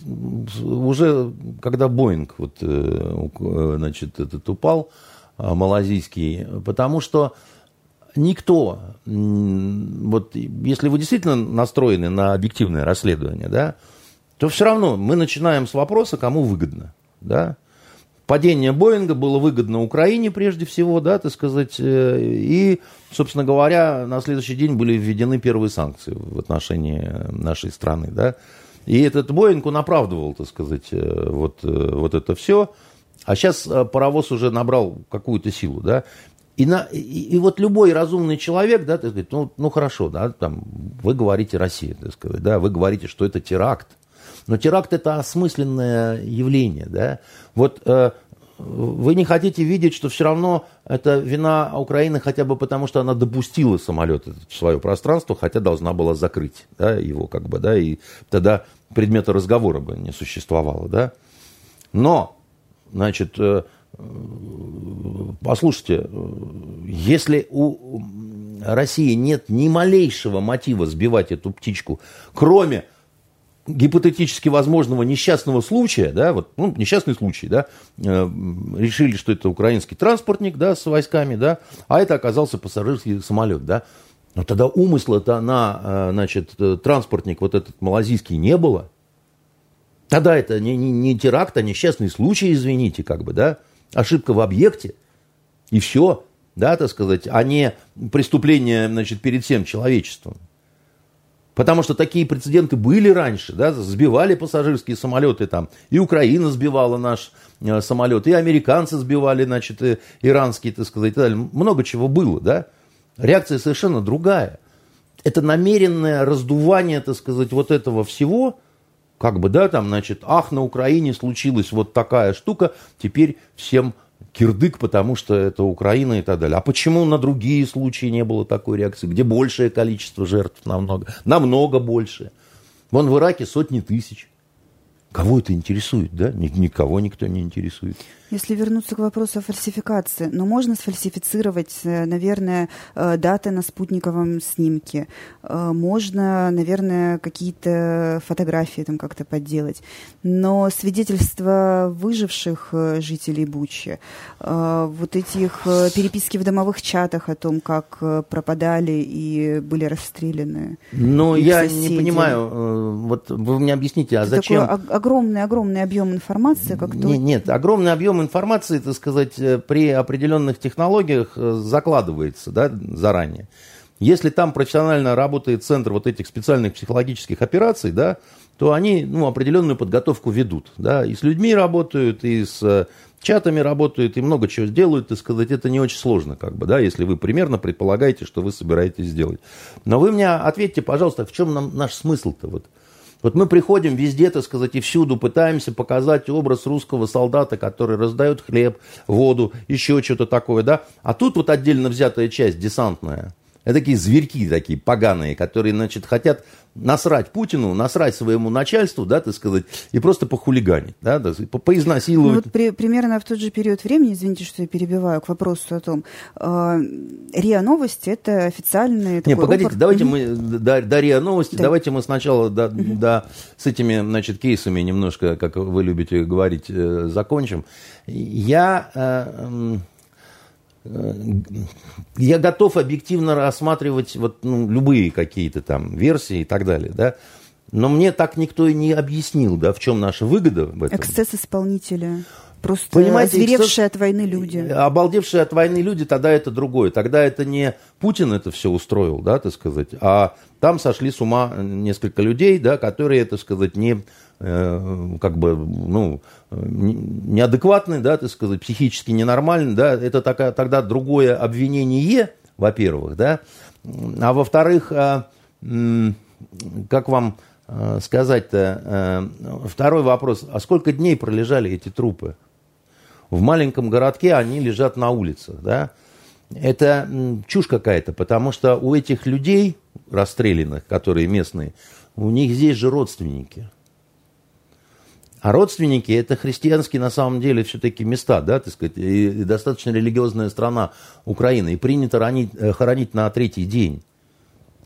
уже когда Боинг вот, э, э значит, этот упал, малазийский, потому что никто, вот если вы действительно настроены на объективное расследование, да, то все равно мы начинаем с вопроса, кому выгодно, да. Падение Боинга было выгодно Украине прежде всего, да, так сказать, э, и, собственно говоря, на следующий день были введены первые санкции в отношении нашей страны, да. И этот Боинг, он оправдывал, так сказать, э, вот, э, вот это все. А сейчас паровоз уже набрал какую-то силу, да. И, на, и, и вот любой разумный человек, да, так ну, ну хорошо, да, там, вы говорите Россия, так сказать, да, вы говорите, что это теракт. Но теракт это осмысленное явление, да. Вот э, вы не хотите видеть, что все равно это вина Украины хотя бы потому, что она допустила самолет в свое пространство, хотя должна была закрыть да, его, как бы, да, и тогда предмета разговора бы не существовало, да. Но, значит, э, послушайте, если у России нет ни малейшего мотива сбивать эту птичку, кроме гипотетически возможного несчастного случая, да, вот, ну, несчастный случай, да, э, решили, что это украинский транспортник, да, с войсками, да, а это оказался пассажирский самолет, да, но тогда умысла-то на, э, значит, транспортник вот этот малазийский не было. Тогда это не, не, не теракт, а несчастный случай, извините, как бы, да ошибка в объекте, и все, да, так сказать, а не преступление, значит, перед всем человечеством. Потому что такие прецеденты были раньше, да, сбивали пассажирские самолеты там, и Украина сбивала наш э, самолет, и американцы сбивали, значит, иранские, так сказать, и так далее. Много чего было, да. Реакция совершенно другая. Это намеренное раздувание, так сказать, вот этого всего – как бы, да, там, значит, ах, на Украине случилась вот такая штука, теперь всем кирдык, потому что это Украина и так далее. А почему на другие случаи не было такой реакции, где большее количество жертв намного, намного больше? Вон в Ираке сотни тысяч. Кого это интересует, да? Никого никто не интересует. Если вернуться к вопросу о фальсификации, но ну, можно сфальсифицировать, э, наверное, э, даты на спутниковом снимке, э, можно, наверное, какие-то фотографии там как-то подделать, но свидетельства выживших жителей Бучи, вот этих переписки в домовых чатах о том, как пропадали и были расстреляны. Но я соседи. не понимаю, вот вы мне объясните, а Это зачем? Такой огромный, огромный объем информации, как то. Нет, нет, огромный объем информации, так сказать, э, при определенных технологиях э, закладывается да, заранее. Если там профессионально работает центр вот этих специальных психологических операций, да, то они ну, определенную подготовку ведут. Да, и с людьми работают, и с э, чатами работают, и много чего делают, так сказать, это не очень сложно, как бы, да, если вы примерно предполагаете, что вы собираетесь сделать. Но вы мне ответьте, пожалуйста, в чем нам наш смысл-то? Вот? Вот мы приходим везде, так сказать, и всюду пытаемся показать образ русского солдата, который раздает хлеб, воду, еще что-то такое, да. А тут вот отдельно взятая часть десантная. Это такие зверьки такие поганые, которые, значит, хотят насрать Путину, насрать своему начальству, да, так сказать, и просто похулиганить, да, да поизнасиловать. Ну, вот при, примерно в тот же период времени, извините, что я перебиваю, к вопросу о том, э, РИА Новости – это официальный Не, погодите, рупор. давайте мы до, до РИА Новости, да. давайте мы сначала до, угу. до, с этими, значит, кейсами немножко, как вы любите говорить, э, закончим. Я... Э, я готов объективно рассматривать вот, ну, любые какие-то там версии и так далее, да. Но мне так никто и не объяснил, да, в чем наша выгода в этом. Эксцесс исполнителя. Просто Понимаете, озверевшие от войны люди. Обалдевшие от войны люди, тогда это другое. Тогда это не Путин это все устроил, да, так сказать, а там сошли с ума несколько людей, да, которые, так сказать, не Э, как бы, ну, неадекватный, да, так сказать, психически ненормальный, да, это такая, тогда другое обвинение, во-первых, да, а во-вторых, а, как вам э, сказать-то, э, второй вопрос, а сколько дней пролежали эти трупы? В маленьком городке они лежат на улицах, да, это чушь какая-то, потому что у этих людей расстрелянных, которые местные, у них здесь же родственники – а родственники – это христианские, на самом деле, все-таки места, да, так сказать, и, достаточно религиозная страна Украина, и принято ранить, э, хоронить на третий день.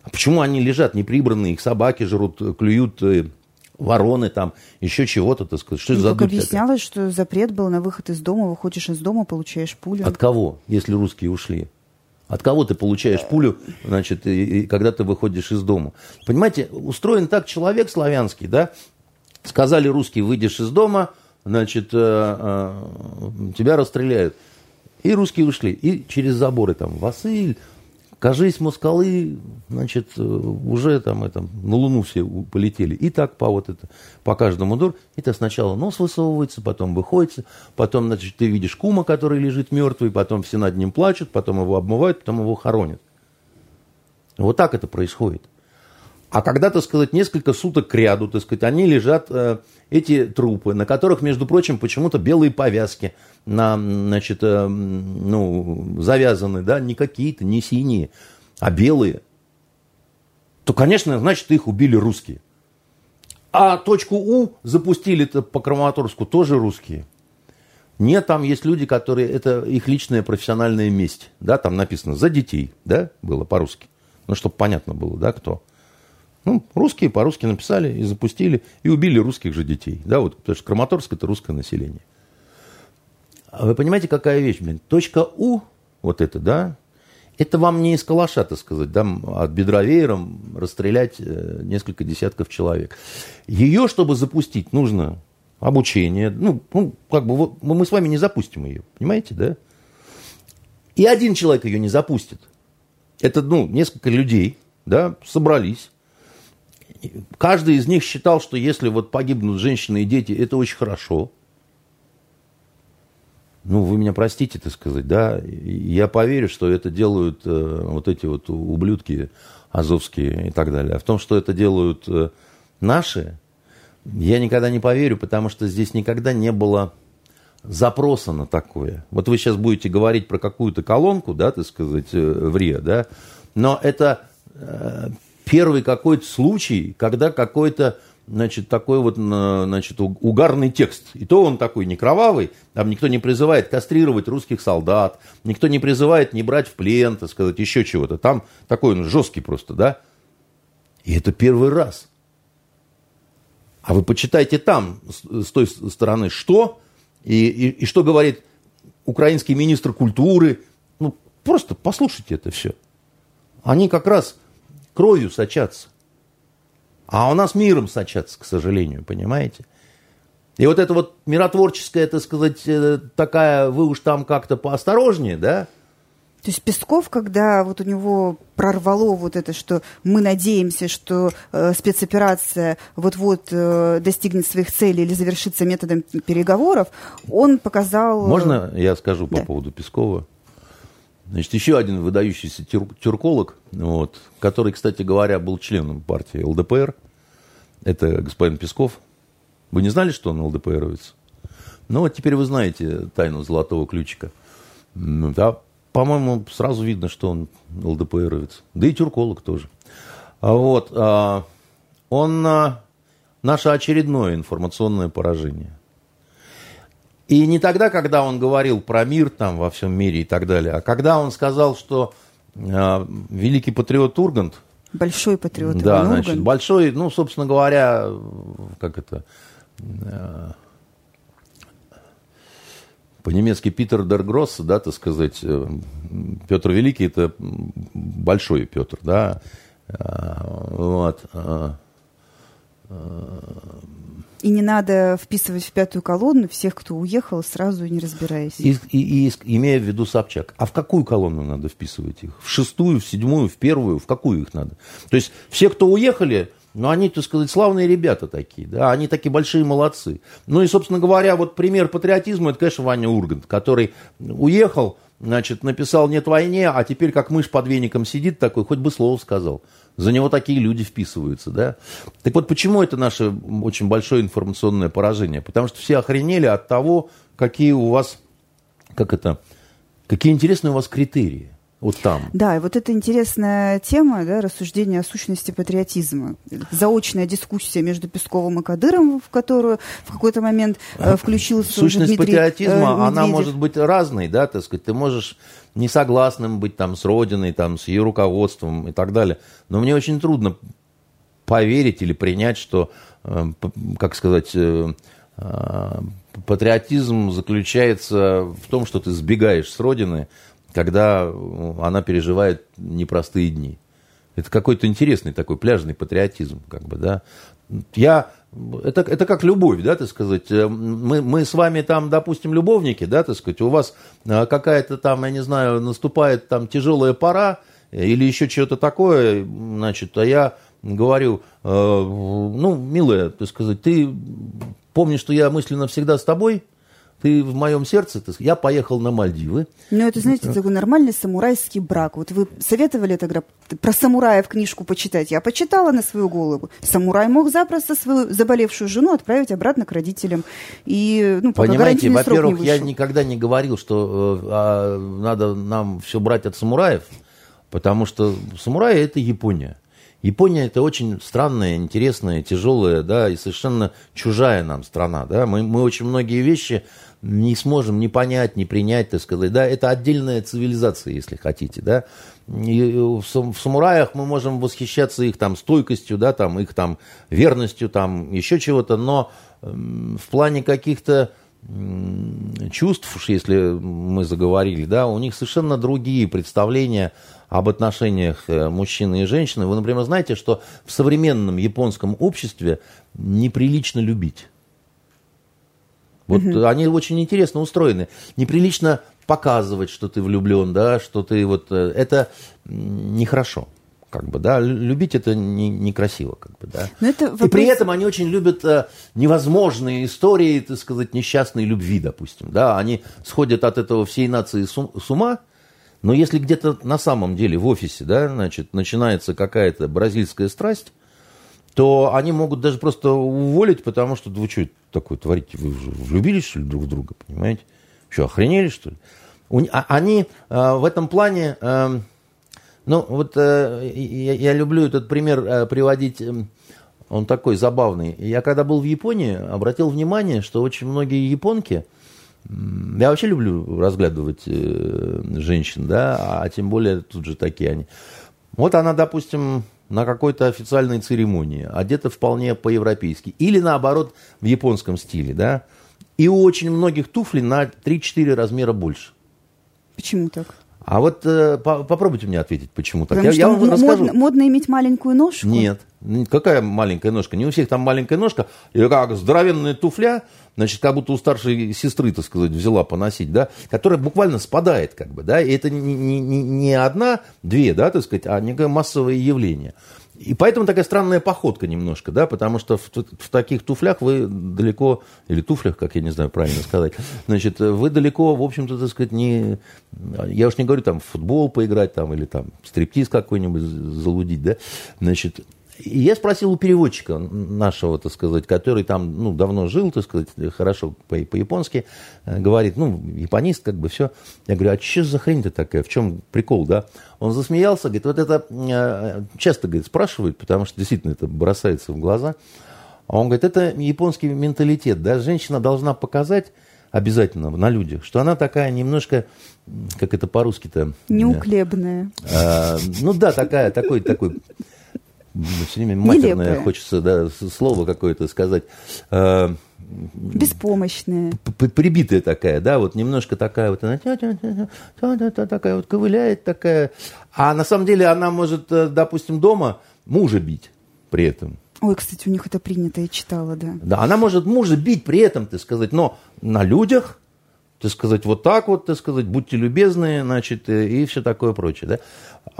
А почему они лежат неприбранные, их собаки жрут, клюют э, вороны там, еще чего-то, так сказать. Что ну, за как объяснялось, что запрет был на выход из дома, выходишь из дома, получаешь пулю. От кого, если русские ушли? От кого ты получаешь пулю, значит, и, и когда ты выходишь из дома? Понимаете, устроен так человек славянский, да, Сказали русские, выйдешь из дома, значит, э, э, тебя расстреляют. И русские ушли. И через заборы там Василь, кажись, москалы, значит, э, уже там это, на Луну все полетели. И так по вот это, по каждому дуру. Это сначала нос высовывается, потом выходит, потом, значит, ты видишь кума, который лежит мертвый, потом все над ним плачут, потом его обмывают, потом его хоронят. Вот так это происходит. А когда, так сказать, несколько суток к ряду, так сказать, они лежат, э, эти трупы, на которых, между прочим, почему-то белые повязки на, значит, э, ну, завязаны, да, не какие-то, не синие, а белые, то, конечно, значит, их убили русские. А точку У запустили по Краматорску тоже русские. Нет, там есть люди, которые, это их личная профессиональная месть. Да, там написано «за детей», да, было по-русски. Ну, чтобы понятно было, да, кто. Ну, русские по-русски написали и запустили, и убили русских же детей. Да, вот, потому что Краматорск – это русское население. А вы понимаете, какая вещь, блин? Точка У, вот это, да, это вам не из калаша, так сказать, да, от бедра веером расстрелять э, несколько десятков человек. Ее, чтобы запустить, нужно обучение. Ну, ну как бы вот, мы с вами не запустим ее, понимаете, да? И один человек ее не запустит. Это, ну, несколько людей, да, собрались, каждый из них считал, что если вот погибнут женщины и дети, это очень хорошо. Ну, вы меня простите, так сказать, да, я поверю, что это делают э, вот эти вот ублюдки азовские и так далее. А в том, что это делают э, наши, я никогда не поверю, потому что здесь никогда не было запроса на такое. Вот вы сейчас будете говорить про какую-то колонку, да, так сказать, э, в РИА, да, но это э, первый какой-то случай, когда какой-то значит, такой вот, значит, угарный текст. И то он такой не кровавый, там никто не призывает кастрировать русских солдат, никто не призывает не брать в плен, так сказать, еще чего-то. Там такой он жесткий просто, да. И это первый раз. А вы почитайте там, с той стороны, что, и, и, и что говорит украинский министр культуры. Ну, просто послушайте это все. Они как раз кровью сочатся. А у нас миром сочатся, к сожалению, понимаете? И вот это вот миротворческая, так сказать, э, такая, вы уж там как-то поосторожнее, да? То есть Песков, когда вот у него прорвало вот это, что мы надеемся, что э, спецоперация вот-вот э, достигнет своих целей или завершится методом переговоров, он показал... Э, Можно я скажу по да. поводу Пескова? Значит, еще один выдающийся тюр- тюрколог, вот, который, кстати говоря, был членом партии ЛДПР, это господин Песков. Вы не знали, что он ЛДПРовец? Ну, вот теперь вы знаете тайну золотого ключика. Ну, да, по-моему, сразу видно, что он ЛДПРовец. Да и тюрколог тоже. А вот, а, он а, наше очередное информационное поражение – и не тогда, когда он говорил про мир там во всем мире и так далее, а когда он сказал, что э, великий патриот Ургант... Большой патриот Да, Иван значит, Ургант. большой, ну, собственно говоря, как это... Э, по-немецки Питер Дергросс, да, так сказать, э, Петр Великий это большой Петр, да, э, вот. И не надо вписывать в пятую колонну всех, кто уехал, сразу не разбираясь. И, и, и имея в виду Собчак. А в какую колонну надо вписывать их? В шестую, в седьмую, в первую? В какую их надо? То есть все, кто уехали, ну, они, так сказать, славные ребята такие, да, они такие большие молодцы. Ну и, собственно говоря, вот пример патриотизма, это, конечно, Ваня Ургант, который уехал, значит, написал «нет войне», а теперь как мышь под веником сидит такой, хоть бы слово сказал. За него такие люди вписываются, да. Так вот, почему это наше очень большое информационное поражение? Потому что все охренели от того, какие у вас, как это, какие интересные у вас критерии. Вот там. Да, и вот это интересная тема, да, рассуждение о сущности патриотизма. Заочная дискуссия между Песковым и Кадыровым, в которую в какой-то момент э, включился Сущность Дмитрий, патриотизма, э, она может быть разной, да, так сказать. Ты можешь несогласным быть там с Родиной, там, с ее руководством и так далее. Но мне очень трудно поверить или принять, что, э, как сказать, э, э, патриотизм заключается в том, что ты сбегаешь с Родины, когда она переживает непростые дни. Это какой-то интересный такой пляжный патриотизм, как бы, да. Я это, это как любовь, да, так сказать. Э, мы, мы с вами там, допустим, любовники, да, так сказать, у вас э, какая-то там, я не знаю, наступает там тяжелая пора или еще что-то такое, значит, а я говорю, э, ну, милая, так сказать, ты помнишь, что я мысленно всегда с тобой, ты в моем сердце, ты, я поехал на Мальдивы. Ну, это, знаете, такой нормальный самурайский брак. Вот вы советовали это про самураев книжку почитать. Я почитала на свою голову. Самурай мог запросто свою заболевшую жену отправить обратно к родителям. И, ну, Понимаете, во-первых, я никогда не говорил, что э, а, надо нам все брать от самураев, потому что самураи – это Япония. Япония это очень странная, интересная, тяжелая, да, и совершенно чужая нам страна, да. Мы, мы очень многие вещи не сможем ни понять, ни принять, так сказать, да, это отдельная цивилизация, если хотите, да. И в, в самураях мы можем восхищаться их там стойкостью, да, там их там верностью, там еще чего-то, но в плане каких-то чувств, если мы заговорили, да, у них совершенно другие представления об отношениях э, мужчины и женщины. Вы, например, знаете, что в современном японском обществе неприлично любить. Вот угу. они очень интересно устроены. Неприлично показывать, что ты влюблен, да, что ты вот... Э, это нехорошо. Как бы, да, любить это не, некрасиво, как бы, да. Но это вопрос... И при этом они очень любят э, невозможные истории, так сказать, несчастной любви, допустим, да. Они сходят от этого всей нации с, с ума, но если где-то на самом деле в офисе, да, значит, начинается какая-то бразильская страсть, то они могут даже просто уволить, потому что, вы что такое творите? Вы влюбились, что ли, друг в друга, понимаете? Что, охренели, что ли? А, они э, в этом плане... Э, ну, вот э, я, я люблю этот пример приводить, он такой забавный. Я когда был в Японии, обратил внимание, что очень многие японки, я вообще люблю разглядывать женщин, да, а тем более тут же такие они. Вот она, допустим, на какой-то официальной церемонии, одета вполне по-европейски. Или наоборот, в японском стиле, да. И у очень многих туфли на 3-4 размера больше. Почему так? А вот э, по попробуйте мне ответить, почему так. Потому я, что я вам модно, расскажу. модно иметь маленькую ножку? Нет. Какая маленькая ножка? Не у всех там маленькая ножка. И как здоровенная туфля, значит, как будто у старшей сестры, так сказать, взяла поносить, да, которая буквально спадает, как бы, да, и это не, не, не одна, две, да, так сказать, а некое массовое явление. И поэтому такая странная походка немножко, да, потому что в, в таких туфлях вы далеко, или туфлях, как я не знаю правильно сказать, значит, вы далеко, в общем-то, так сказать, не, я уж не говорю там в футбол поиграть там, или там стриптиз какой-нибудь залудить, да, значит, и я спросил у переводчика нашего, так сказать, который там ну, давно жил, так сказать, хорошо по-японски, э, говорит, ну, японист, как бы все. Я говорю, а что за хрень-то такая, в чем прикол, да? Он засмеялся, говорит, вот это э, часто, говорит, спрашивают, потому что действительно это бросается в глаза. А он говорит, это японский менталитет, да, женщина должна показать обязательно на людях, что она такая немножко, как это по-русски-то? Неуклебная. А, ну да, такая, такой, такой все время матерное Нелепое. хочется да, слово какое-то сказать. А, Беспомощная. Прибитая такая, да, вот немножко такая вот, она такая вот ковыляет такая. А на самом деле она может, э, допустим, дома мужа бить при этом. Ой, кстати, у них это принято, я читала, да. Да, она может мужа бить при этом, ты сказать, но на людях так сказать, вот так вот, так сказать, будьте любезны, значит, э, и все такое прочее, да.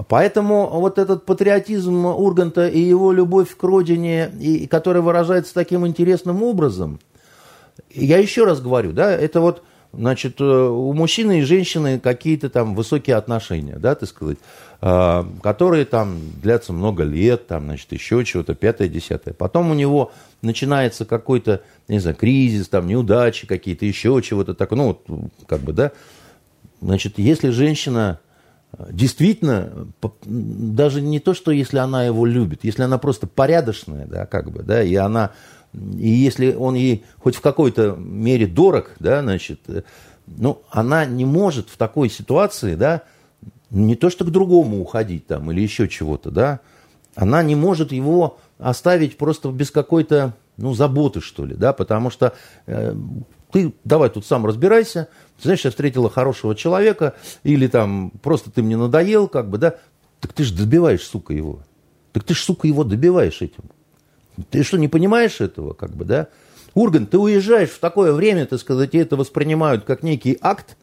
Поэтому вот этот патриотизм Урганта и его любовь к родине, и, которая выражается таким интересным образом, я еще раз говорю, да, это вот, значит, э, у мужчины и женщины какие-то там высокие отношения, да, так сказать, а, которые там длятся много лет, там, значит, еще чего-то, пятое, десятое. Потом у него начинается какой-то, не знаю, кризис, там, неудачи какие-то, еще чего-то такое, ну, вот, как бы, да. Значит, если женщина действительно, даже не то, что если она его любит, если она просто порядочная, да, как бы, да, и она, и если он ей хоть в какой-то мере дорог, да, значит, э, ну, она не может в такой ситуации, да, не то, что к другому уходить там или еще чего-то, да, она не может его оставить просто без какой-то, ну, заботы, что ли, да, потому что э, ты давай тут сам разбирайся, ты знаешь, я встретила хорошего человека, или там просто ты мне надоел, как бы, да, так ты же добиваешь, сука, его. Так ты же, сука, его добиваешь этим. Ты что, не понимаешь этого, как бы, да? Урган, ты уезжаешь в такое время, так сказать, и это воспринимают как некий акт,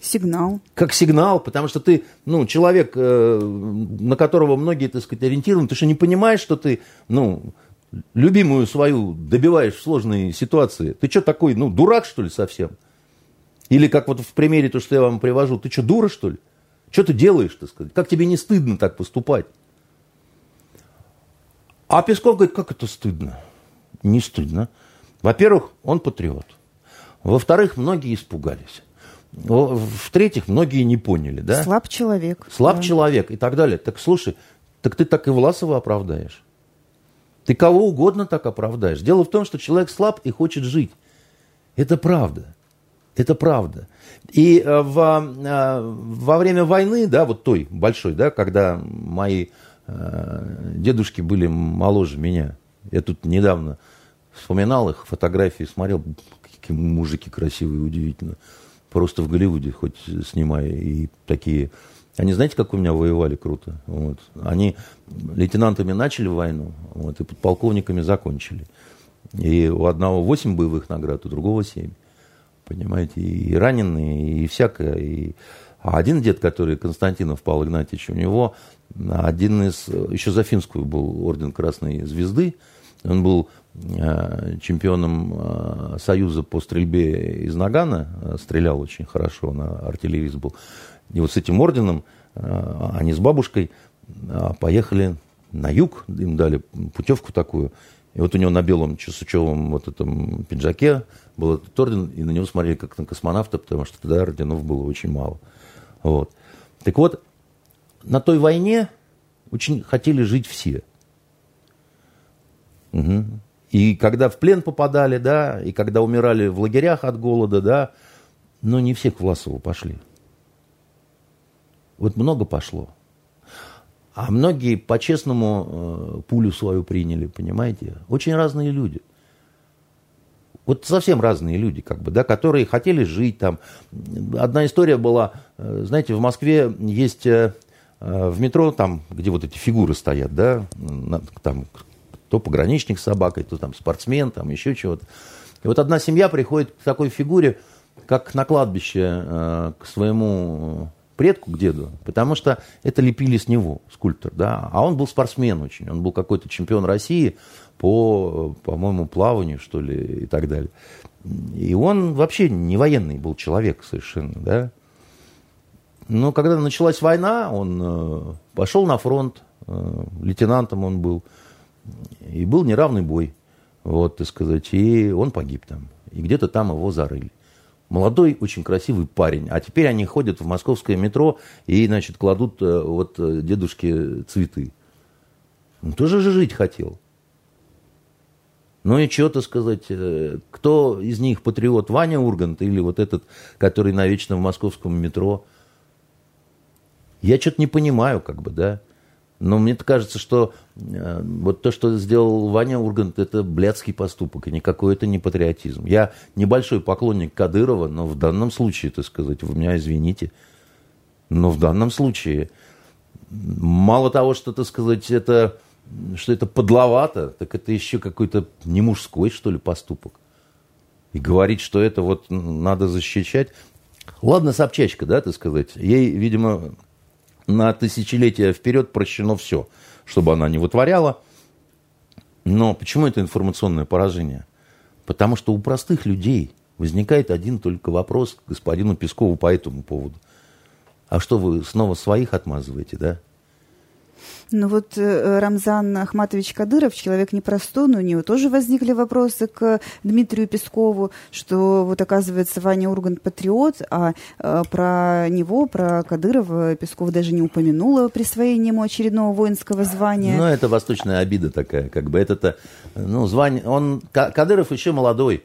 Сигнал. Как сигнал, потому что ты, ну, человек, э, на которого многие, так сказать, ориентированы, ты что не понимаешь, что ты, ну, любимую свою добиваешь в сложной ситуации. Ты что такой, ну, дурак, что ли, совсем? Или как вот в примере то, что я вам привожу, ты что, дура, что ли? Что ты делаешь, так сказать? Как тебе не стыдно так поступать? А Песков говорит, как это стыдно? Не стыдно. Во-первых, он патриот. Во-вторых, многие испугались. В-третьих, многие не поняли, да? Слаб человек. Слаб да. человек и так далее. Так слушай, так ты так и Власова оправдаешь. Ты кого угодно так оправдаешь. Дело в том, что человек слаб и хочет жить. Это правда. Это правда. И э, во, э, во время войны, да, вот той большой, да, когда мои дедушки были моложе меня, я тут недавно вспоминал их, фотографии смотрел, какие мужики красивые, удивительно просто в Голливуде хоть снимая. И такие... Они знаете, как у меня воевали круто? Вот. Они лейтенантами начали войну, вот, и подполковниками закончили. И у одного 8 боевых наград, у другого 7. Понимаете, и раненые, и всякое. И... А один дед, который Константинов Павел Игнатьевич, у него один из, еще за финскую был орден Красной Звезды, он был Э, чемпионом э, Союза по стрельбе из Нагана, э, стрелял очень хорошо, на артиллерист был. И вот с этим орденом они с бабушкой поехали на юг, им дали путевку такую. И вот у него на белом часучевом вот этом пиджаке был этот орден, и на него смотрели как на космонавта, потому что тогда орденов было очень мало. Вот. Так вот, на той войне очень хотели жить все. Угу. И когда в плен попадали, да, и когда умирали в лагерях от голода, да, но не все к Власову пошли. Вот много пошло. А многие по-честному э, пулю свою приняли, понимаете? Очень разные люди. Вот совсем разные люди, как бы, да, которые хотели жить там. Одна история была, э, знаете, в Москве есть э, в метро, там, где вот эти фигуры стоят, да, там то пограничник с собакой, то там спортсмен, там еще чего-то. И вот одна семья приходит к такой фигуре, как на кладбище к своему предку, к деду, потому что это лепили с него, скульптор, да, а он был спортсмен очень, он был какой-то чемпион России по, по-моему, плаванию, что ли, и так далее. И он вообще не военный был человек совершенно, да. Но когда началась война, он э, пошел на фронт, э, лейтенантом он был, и был неравный бой, вот, так сказать, и он погиб там, и где-то там его зарыли. Молодой, очень красивый парень. А теперь они ходят в московское метро и, значит, кладут э, вот дедушке цветы. Он тоже же жить хотел. Ну и что-то сказать, кто из них патриот, Ваня Ургант или вот этот, который навечно в московском метро? Я что-то не понимаю, как бы, да. Но мне кажется, что э, вот то, что сделал Ваня Ургант, это блядский поступок, и никакой это не патриотизм. Я небольшой поклонник Кадырова, но в данном случае, так сказать, вы меня извините, но в данном случае мало того, что, так сказать, это, что это подловато, так это еще какой-то не мужской, что ли, поступок. И говорить, что это вот надо защищать. Ладно, Собчачка, да, так сказать, ей, видимо, на тысячелетия вперед прощено все, чтобы она не вытворяла. Но почему это информационное поражение? Потому что у простых людей возникает один только вопрос к господину Пескову по этому поводу. А что вы снова своих отмазываете, да? Ну вот э, Рамзан Ахматович Кадыров, человек непростой, но у него тоже возникли вопросы к Дмитрию Пескову, что вот оказывается Ваня Ургант патриот, а э, про него, про Кадырова Песков даже не упомянула присвоение ему очередного воинского звания. Ну это восточная обида такая, как бы это-то, ну звание, он, Кадыров еще молодой,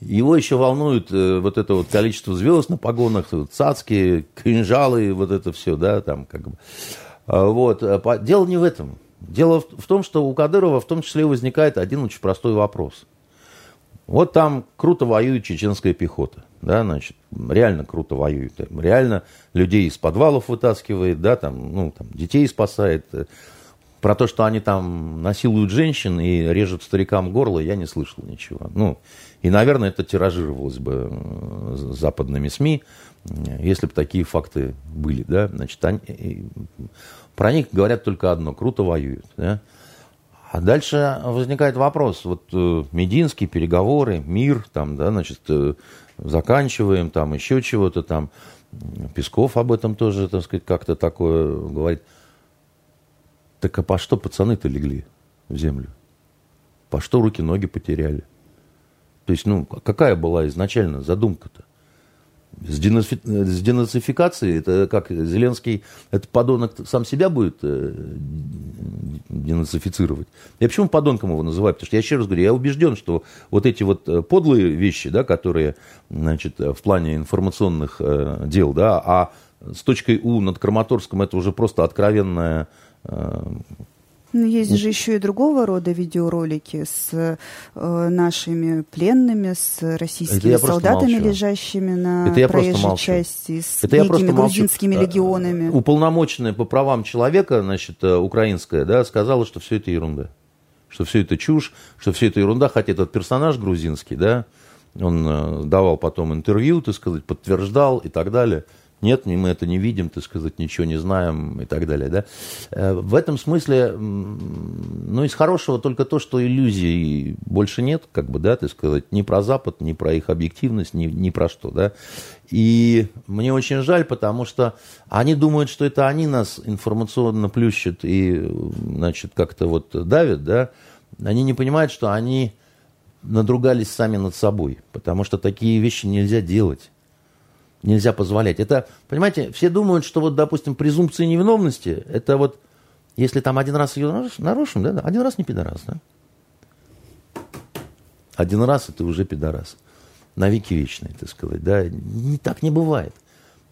его еще волнует э, вот это вот количество звезд на погонах, цацки, кинжалы, вот это все, да, там как бы. А, вот. Э, дело не в этом. Дело в том, что у Кадырова в том числе возникает один очень простой вопрос. Вот там круто воюет чеченская пехота, да, значит, реально круто воюет, реально людей из подвалов вытаскивает, да, там, ну, там, детей спасает. Про то, что они там насилуют женщин и режут старикам горло, я не слышал ничего. Ну, и, наверное, это тиражировалось бы э, западными СМИ, если бы такие факты были, да, значит, они, про них говорят только одно, круто воюют, да. А дальше возникает вопрос, вот э, Мединский, переговоры, мир, там, да, значит, э, заканчиваем, там, еще чего-то там. Песков об этом тоже, так сказать, как-то такое говорит. Так а по что пацаны-то легли в землю? По что руки-ноги потеряли? То есть, ну, какая была изначально задумка-то? С, денофи... с денацификацией, это как Зеленский, этот подонок сам себя будет э, денацифицировать. Я почему подонком его называю? Потому что я еще раз говорю, я убежден, что вот эти вот э, подлые вещи, да, которые, значит, в плане информационных э, дел, да, а с точкой У над Краматорском это уже просто откровенная но есть же еще и другого рода видеоролики с э, нашими пленными, с российскими солдатами, лежащими на это проезжей части, с это некими грузинскими молчу. легионами. Уполномоченная по правам человека, значит, э, украинская, да, сказала, что все это ерунда. Что все это чушь, что все это ерунда, хотя этот персонаж грузинский, да, он э, давал потом интервью, так сказать, подтверждал и так далее. Нет, мы это не видим, так сказать, ничего не знаем и так далее. Да? Э, в этом смысле, ну, из хорошего только то, что иллюзий больше нет, как бы, да, так сказать, ни про Запад, ни про их объективность, ни, ни про что, да. И мне очень жаль, потому что они думают, что это они нас информационно плющат и, значит, как-то вот давят, да. Они не понимают, что они надругались сами над собой, потому что такие вещи нельзя делать. Нельзя позволять. Это, понимаете, все думают, что вот, допустим, презумпция невиновности, это вот, если там один раз ее нарушим, да, один раз не пидорас, да? Один раз это уже пидорас навеки вечные, так сказать. Да? Не, так не бывает.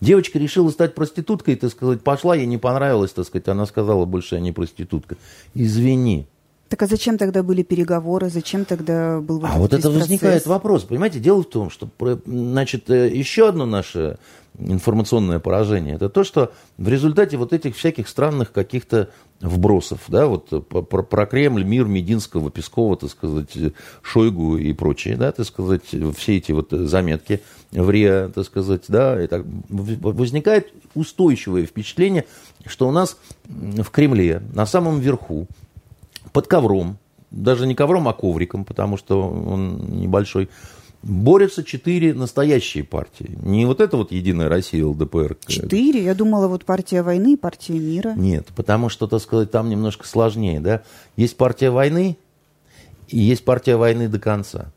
Девочка решила стать проституткой, так сказать, пошла, ей не понравилось, так сказать, она сказала, больше я не проститутка. Извини. Так а зачем тогда были переговоры, зачем тогда был вот А вот это возникает вопрос. Понимаете, дело в том, что, значит, э, еще одно наше информационное поражение, это то, что в результате вот этих всяких странных каких-то вбросов, да, вот про, про Кремль, мир Мединского, Пескова, так сказать, Шойгу и прочее, да, так сказать, все эти вот заметки в РИА, так сказать, да, и так, возникает устойчивое впечатление, что у нас в Кремле на самом верху, под ковром, даже не ковром, а ковриком, потому что он небольшой, борются четыре настоящие партии. Не вот это вот Единая Россия, ЛДПР. Четыре? Я думала, вот партия войны, партия мира. Нет, потому что, так сказать, там немножко сложнее, да. Есть партия войны, и есть партия войны до конца.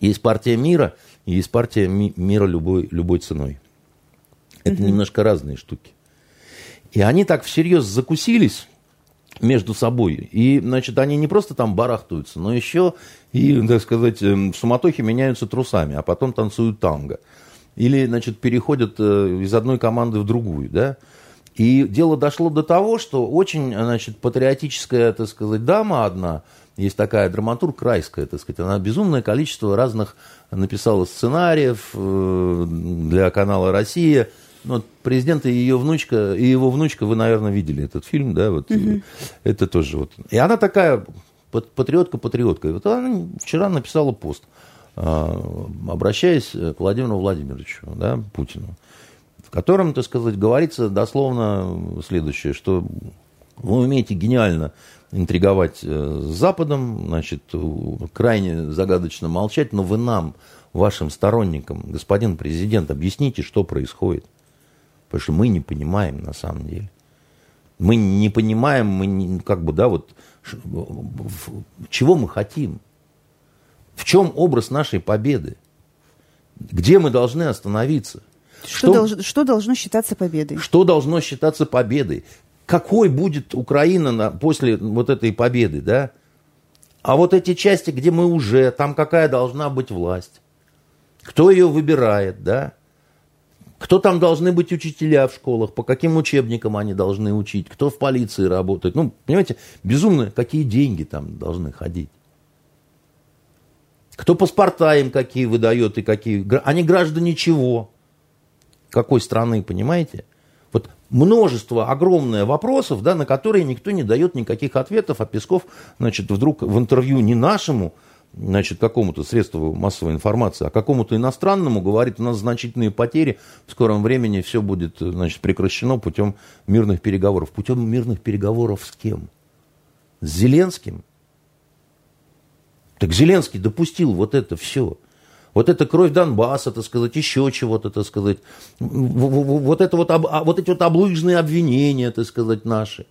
Есть партия мира, и есть партия ми- мира любой, любой ценой. Это угу. немножко разные штуки. И они так всерьез закусились, между собой. И, значит, они не просто там барахтаются, но еще и, так сказать, эм, в суматохе меняются трусами, а потом танцуют танго. Или, значит, переходят э, из одной команды в другую, да. И дело дошло до того, что очень, значит, патриотическая, так сказать, дама одна, есть такая драматург Крайская, так сказать, она безумное количество разных написала сценариев э, для канала «Россия», ну, вот президент и ее внучка, и его внучка, вы, наверное, видели этот фильм, да, вот угу. это тоже вот. И она такая патриотка-патриотка. И вот она вчера написала пост, а, обращаясь к Владимиру Владимировичу, да, Путину, в котором, так сказать, говорится дословно следующее, что вы умеете гениально интриговать э, с Западом, значит, крайне загадочно молчать, но вы нам, вашим сторонникам, господин президент, объясните, что происходит. Потому что мы не понимаем на самом деле. Мы не понимаем, мы не, как бы, да, вот, чего мы хотим. В чем образ нашей победы? Где мы должны остановиться? Что, что, долж, что должно считаться победой? Что должно считаться победой? Какой будет Украина на, после вот этой победы, да? А вот эти части, где мы уже, там какая должна быть власть? Кто ее выбирает, да? Кто там должны быть учителя в школах, по каким учебникам они должны учить, кто в полиции работает. Ну, понимаете, безумно, какие деньги там должны ходить. Кто паспорта им какие выдает и какие... Они граждане чего? Какой страны, понимаете? Вот множество, огромное вопросов, да, на которые никто не дает никаких ответов, а Песков, значит, вдруг в интервью не нашему, значит, какому-то средству массовой информации, а какому-то иностранному говорит, у нас значительные потери, в скором времени все будет, значит, прекращено путем мирных переговоров. Путем мирных переговоров с кем? С Зеленским? Так Зеленский допустил вот это все. Вот это кровь Донбасса, так сказать, еще чего-то, так сказать. Вот, это вот, а, вот эти вот облыжные обвинения, так сказать, наши.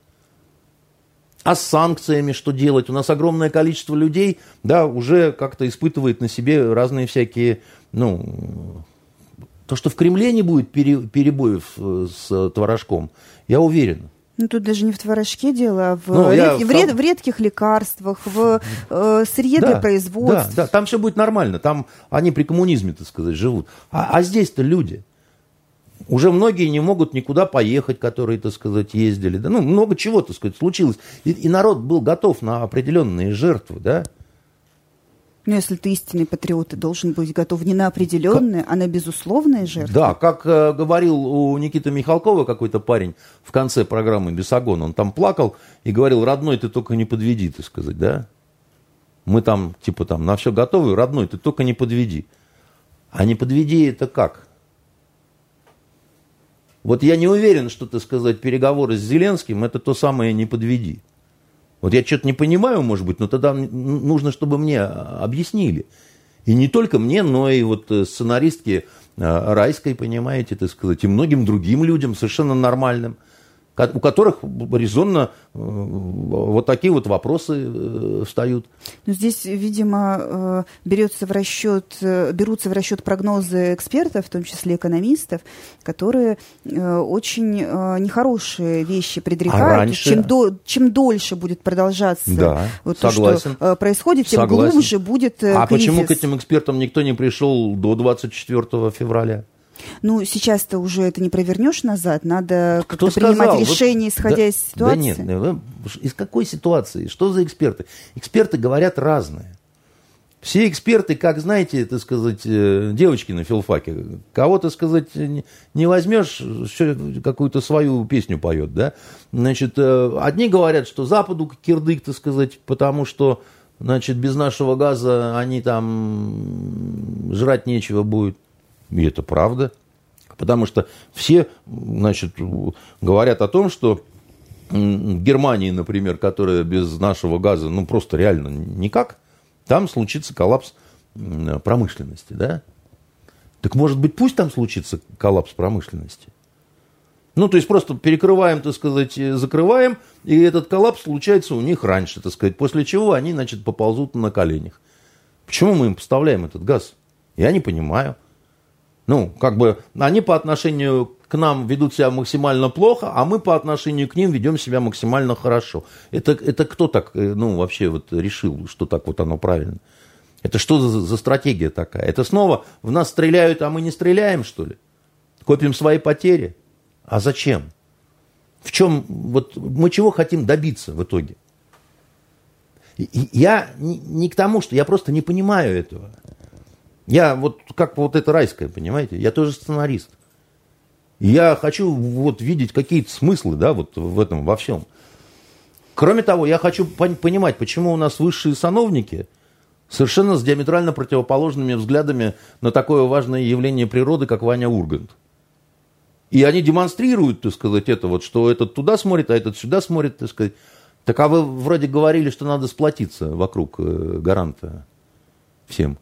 А с санкциями что делать? У нас огромное количество людей, да, уже как-то испытывает на себе разные всякие, ну, то, что в Кремле не будет перебоев э, с творожком, я уверен. Ну, тут даже не в творожке дело, а в, ну, ред, в, ред, в редких лекарствах, в э, сырье да, для производства. Да, да, там все будет нормально. Там они при коммунизме, так сказать, живут. А, а здесь-то люди. Уже многие не могут никуда поехать, которые, так сказать, ездили. Да, ну, много чего, так сказать, случилось. И, и народ был готов на определенные жертвы, да. Но если ты истинный патриот, ты должен быть готов не на определенные, как... а на безусловные жертвы. Да, как э, говорил у Никиты Михалкова какой-то парень в конце программы «Бесогон», он там плакал и говорил, родной, ты только не подведи, ты сказать, да? Мы там, типа там, на все готовы, родной, ты только не подведи. А не подведи это как? Вот я не уверен, что, так сказать, переговоры с Зеленским – это то самое «не подведи». Вот я что-то не понимаю, может быть, но тогда нужно, чтобы мне объяснили. И не только мне, но и вот э, сценаристке э, Райской, понимаете, так сказать, и многим другим людям совершенно нормальным – у которых резонно э, вот такие вот вопросы э, встают. Но здесь, видимо, э, берется в расчет, берутся в расчет прогнозы экспертов, в том числе экономистов, которые очень нехорошие вещи предрекают. А раньше... чем, до, чем дольше будет продолжаться да, вот то, что происходит, тем согласен. глубже будет А кризис. почему к этим экспертам никто не пришел до 24 февраля? Ну, сейчас-то уже это не провернешь назад, надо как-то принимать решения, исходя да, из ситуации. Да нет, из какой ситуации? Что за эксперты? Эксперты говорят разные. Все эксперты, как знаете, так сказать, э, девочки на филфаке, кого-то, сказать, не возьмешь, какую-то свою песню поет, да? Значит, э, одни говорят, что Западу кирдык, так сказать, потому что, значит, без нашего газа они там жрать нечего будет. И это правда. Потому что все, значит, говорят о том, что Германии, например, которая без нашего газа, ну, просто реально никак, там случится коллапс промышленности, да? Так может быть, пусть там случится коллапс промышленности? Ну, то есть просто перекрываем, так сказать, закрываем, и этот коллапс случается у них раньше, так сказать, после чего они, значит, поползут на коленях. Почему мы им поставляем этот газ? Я не понимаю. Ну, как бы они по отношению к нам ведут себя максимально плохо, а мы по отношению к ним ведем себя максимально хорошо. Это, это кто так, э, ну, вообще вот решил, что так вот оно правильно? Это что за, за стратегия такая? Это снова в нас стреляют, а мы не стреляем, что ли? Копим свои потери? А зачем? В чем, вот мы чего хотим добиться в итоге? Я не, не к тому, что я просто не понимаю этого. Я вот как вот это райское, понимаете? Я тоже сценарист. Я хочу вот видеть какие-то смыслы, да, вот в этом, во всем. Кроме того, я хочу понимать, почему у нас высшие сановники совершенно с диаметрально противоположными взглядами на такое важное явление природы, как Ваня Ургант. И они демонстрируют, так сказать, это вот, что этот туда смотрит, а этот сюда смотрит, так сказать. Так а вы вроде говорили, что надо сплотиться вокруг э, гаранта всем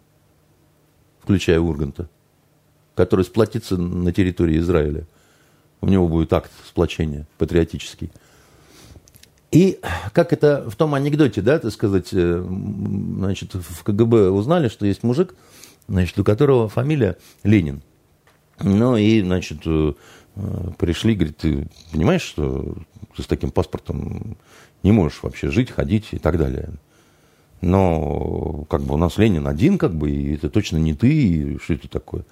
включая Урганта, который сплотится на территории Израиля. У него будет акт сплочения патриотический. И как это в том анекдоте, да, так сказать, э, значит, в КГБ узнали, что есть мужик, значит, у которого фамилия Ленин. Ну и, значит, э, пришли, говорит, ты понимаешь, что ты с таким паспортом не можешь вообще жить, ходить и так далее но как бы у нас Ленин один, как бы, и это точно не ты, и что это такое?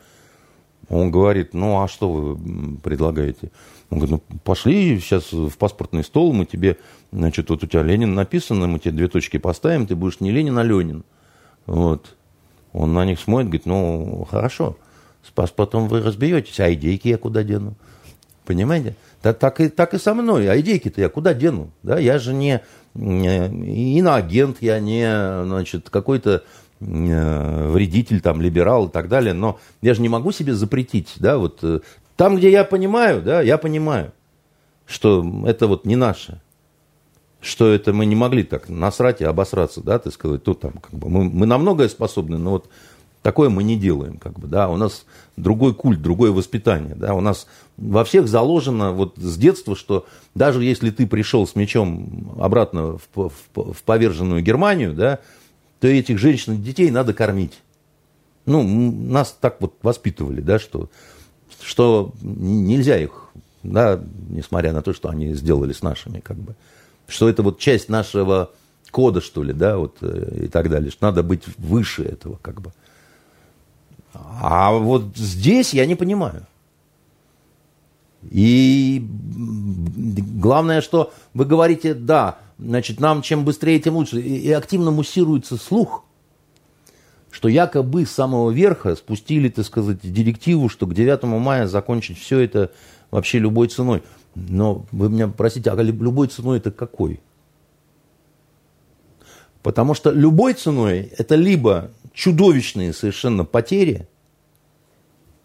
Он говорит, ну а что вы предлагаете? Он говорит, ну пошли сейчас в паспортный стол, мы тебе, значит, вот у тебя Ленин написано, мы тебе две точки поставим, ты будешь не Ленин, а Ленин. Вот. Он на них смотрит, говорит, ну хорошо, с паспортом вы разберетесь, а идейки я куда дену? Понимаете? Да, так, и, так и со мной. А идейки-то я куда дену? Да, я же не иноагент, я не значит, какой-то э, вредитель, там, либерал и так далее, но я же не могу себе запретить, да, вот э, там, где я понимаю, да, я понимаю, что это вот не наше, что это мы не могли так насрать и обосраться, да, ты сказать, тут там, как бы, мы, мы на многое способны, но вот Такое мы не делаем, как бы, да, у нас другой культ, другое воспитание, да, у нас во всех заложено вот с детства, что даже если ты пришел с мечом обратно в, в, в поверженную Германию, да, то этих женщин и детей надо кормить. Ну, нас так вот воспитывали, да, что, что нельзя их, да, несмотря на то, что они сделали с нашими, как бы, что это вот часть нашего кода, что ли, да, вот э, и так далее, что надо быть выше этого, как бы. А вот здесь я не понимаю. И главное, что вы говорите, да, значит, нам чем быстрее, тем лучше. И активно муссируется слух, что якобы с самого верха спустили, так сказать, директиву, что к 9 мая закончить все это вообще любой ценой. Но вы меня простите, а любой ценой это какой? Потому что любой ценой это либо чудовищные совершенно потери,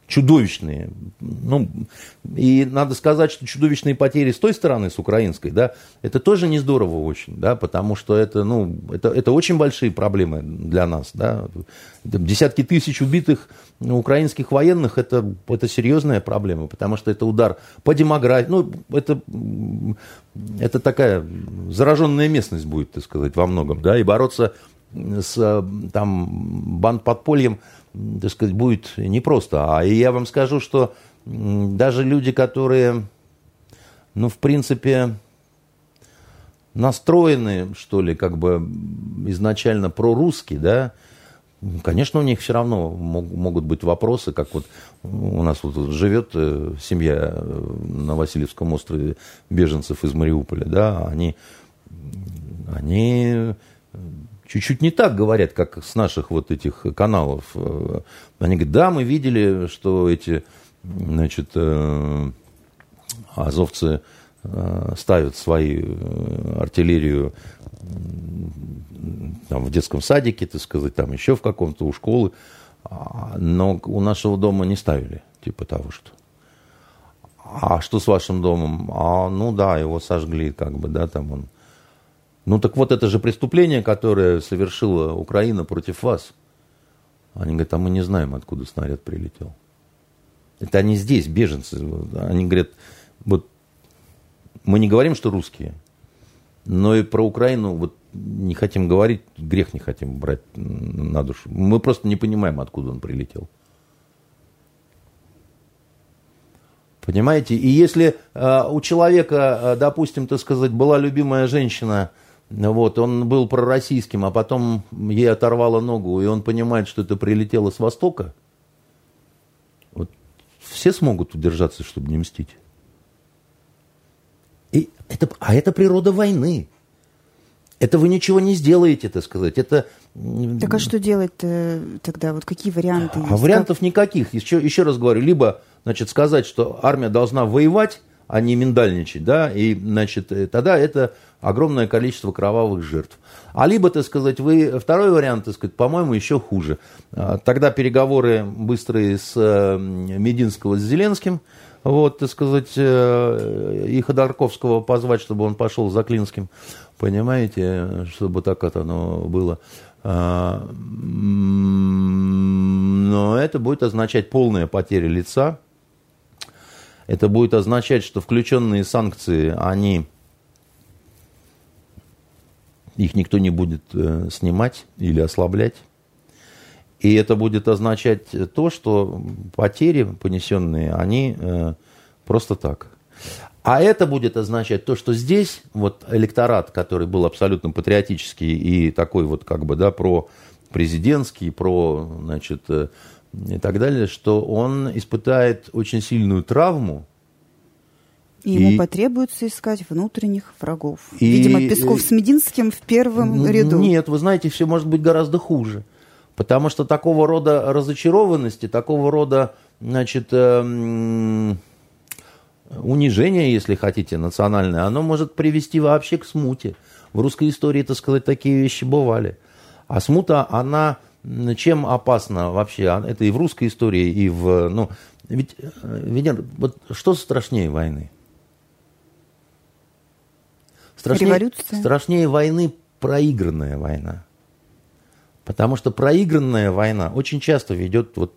чудовищные. Ну, и надо сказать, что чудовищные потери с той стороны, с украинской, да, это тоже не здорово очень, да, потому что это, ну, это, это очень большие проблемы для нас, да. Десятки тысяч убитых украинских военных, это, это серьезная проблема, потому что это удар по демографии, ну, это, это такая зараженная местность будет, так сказать, во многом, да, и бороться с там бандподпольем, так сказать, будет непросто. А я вам скажу, что даже люди, которые, ну, в принципе, настроены, что ли, как бы изначально прорусские, да, Конечно, у них все равно могут быть вопросы, как вот у нас вот живет э, семья э, на Васильевском острове беженцев из Мариуполя, да, они, они чуть-чуть не так говорят, как с наших вот этих каналов. Э, они говорят, да, мы видели, что эти, значит, э, азовцы э, ставят свои артиллерию там, в детском садике, так сказать, там еще в каком-то у школы, а, но у нашего дома не ставили, типа того, что. А что с вашим домом? А, ну да, его сожгли, как бы, да, там он ну так вот это же преступление, которое совершила Украина против вас. Они говорят, а мы не знаем, откуда снаряд прилетел. Это они здесь, беженцы. Они говорят, вот мы не говорим, что русские, но и про Украину вот не хотим говорить, грех не хотим брать на душу. Мы просто не понимаем, откуда он прилетел. Понимаете? И если э, у человека, э, допустим, так сказать, была любимая женщина, вот, он был пророссийским, а потом ей оторвало ногу, и он понимает, что это прилетело с Востока. Вот все смогут удержаться, чтобы не мстить. И это, а это природа войны. Это вы ничего не сделаете, так сказать. Это... Так а что делать тогда? Вот какие варианты? А вариантов никаких. Еще, еще раз говорю, либо значит, сказать, что армия должна воевать, а не миндальничать, да, и, значит, э, тогда это огромное количество кровавых жертв. А либо, так сказать, вы, второй вариант, так сказать, по-моему, еще хуже. А, тогда переговоры быстрые с э, Мединского с Зеленским, вот, так сказать, э, и Ходорковского позвать, чтобы он пошел за Клинским, понимаете, чтобы так это оно было. А, но это будет означать полная потеря лица, это будет означать, что включенные санкции, они, их никто не будет э, снимать или ослаблять. И это будет означать то, что потери понесенные, они э, просто так. А это будет означать то, что здесь вот электорат, который был абсолютно патриотический и такой вот как бы, да, про президентский, про, значит, э, и так далее, что он испытает очень сильную травму. И ему и, потребуется искать внутренних врагов. И, Видимо, Песков с Мединским в первом ряду. Нет, вы знаете, все может быть гораздо хуже. Потому что такого рода разочарованности, такого рода, значит, э, унижение, если хотите, национальное, оно может привести вообще к смуте. В русской истории, так сказать, такие вещи бывали. А смута, она чем опасно вообще, а, это и в русской истории, и в, ну, ведь, э, ведь вот что страшнее войны? Страшнее, Революция. страшнее войны проигранная война. Потому что проигранная война очень часто ведет вот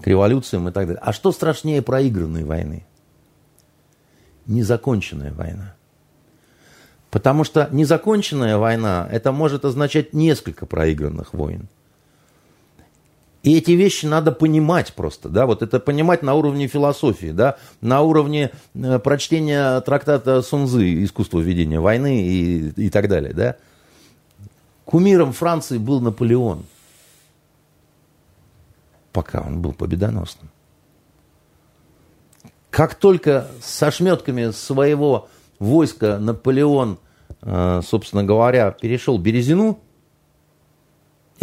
к революциям и так далее. А что страшнее проигранной войны? Незаконченная война. Потому что незаконченная война, это может означать несколько проигранных войн. И эти вещи надо понимать просто, да, вот это понимать на уровне философии, да, на уровне э, прочтения трактата Сунзы «Искусство ведения войны» и, и так далее, да. Кумиром Франции был Наполеон, пока он был победоносным. Как только со шметками своего войска Наполеон, э, собственно говоря, перешел Березину,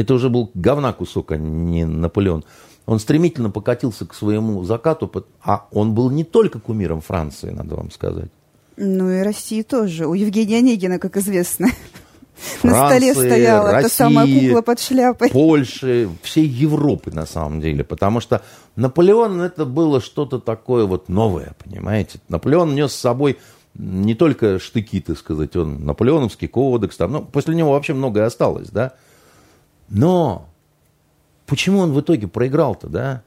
это уже был говна кусок, а не Наполеон. Он стремительно покатился к своему закату, а он был не только кумиром Франции, надо вам сказать. Ну и России тоже. У Евгения Онегина, как известно. на столе стояла России, та самая кукла под шляпой. Польши, всей Европы на самом деле. Потому что Наполеон это было что-то такое вот новое, понимаете. Наполеон нес с собой не только штыки, так сказать, он наполеоновский кодекс, там, ну, после него вообще многое осталось, да. Но почему он в итоге проиграл-то, да?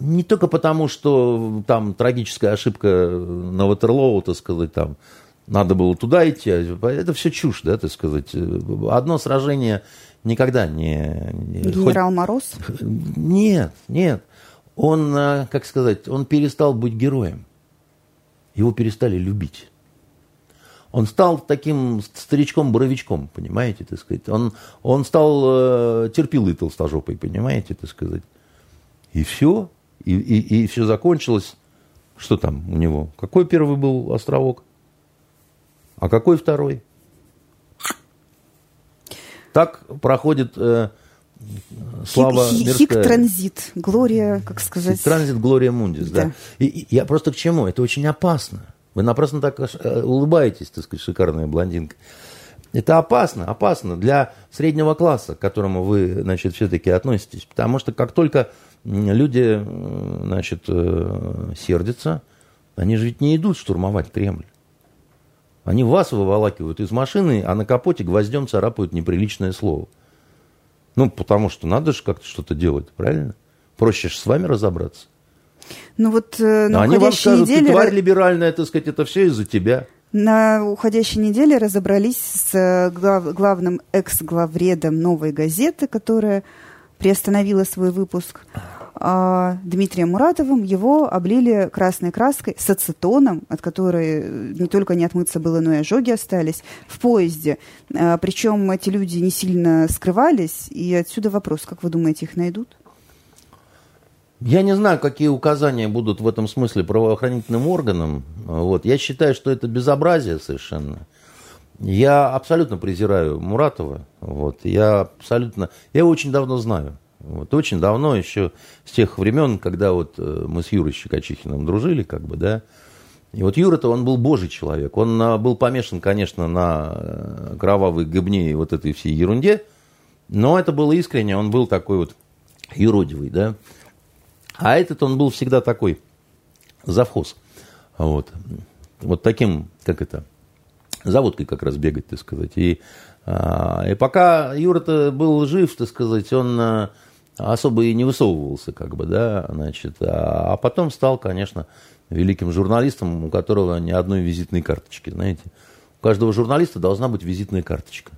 Не только потому, что там трагическая ошибка на Ватерлоу, так сказать, там, надо было туда идти, а это все чушь, да, так сказать. Одно сражение никогда не... Генерал хоть... Мороз? Нет, нет. Он, э, как сказать, он перестал быть героем. Его перестали любить. Он стал таким старичком-боровичком, понимаете, так сказать. Он, он стал э, терпилой толстожопой, понимаете, так сказать. И все. И, и, и все закончилось. Что там у него? Какой первый был островок? А какой второй? Так проходит э, слава Хик, мирская. Хик-транзит, Глория, как сказать. Хик-транзит, Глория Мундис, да. да. И, и я просто к чему? Это очень опасно. Вы напрасно так э, улыбаетесь, так сказать, шикарная блондинка. Это опасно, опасно для среднего класса, к которому вы, значит, все-таки относитесь. Потому что как только люди, значит, э, сердятся, они же ведь не идут штурмовать Кремль. Они вас выволакивают из машины, а на капоте гвоздем царапают неприличное слово. Ну, потому что надо же как-то что-то делать, правильно? Проще же с вами разобраться. Ну вот э, на Они вам скажут, неделе... ты тварь либеральная, так сказать, это все из-за тебя. На уходящей неделе разобрались с э, глав, главным экс-главредом «Новой газеты», которая приостановила свой выпуск. А, Дмитрием Муратовым, его облили красной краской с ацетоном, от которой не только не отмыться было, но и ожоги остались, в поезде. А, причем эти люди не сильно скрывались, и отсюда вопрос, как вы думаете, их найдут? Я не знаю, какие указания будут в этом смысле правоохранительным органам. Вот. Я считаю, что это безобразие совершенно. Я абсолютно презираю Муратова. Вот. Я абсолютно... Я его очень давно знаю. Вот очень давно, еще с тех времен, когда вот э, мы с Юрой Щекочихиным дружили, как бы, да. И вот Юра-то, он был божий человек. Он а, был помешан, конечно, на э, кровавой гыбне и вот этой всей ерунде, но это было искренне, он был такой вот юродивый, да. А этот он был всегда такой завхоз. Вот. Вот таким, как это, заводкой как раз бегать, так сказать. И, а, и пока Юра-то был жив, так сказать, он а, особо и не высовывался, как бы, да, значит, а, а потом стал, конечно, великим журналистом, у которого ни одной визитной карточки, знаете. У каждого журналиста должна быть визитная карточка.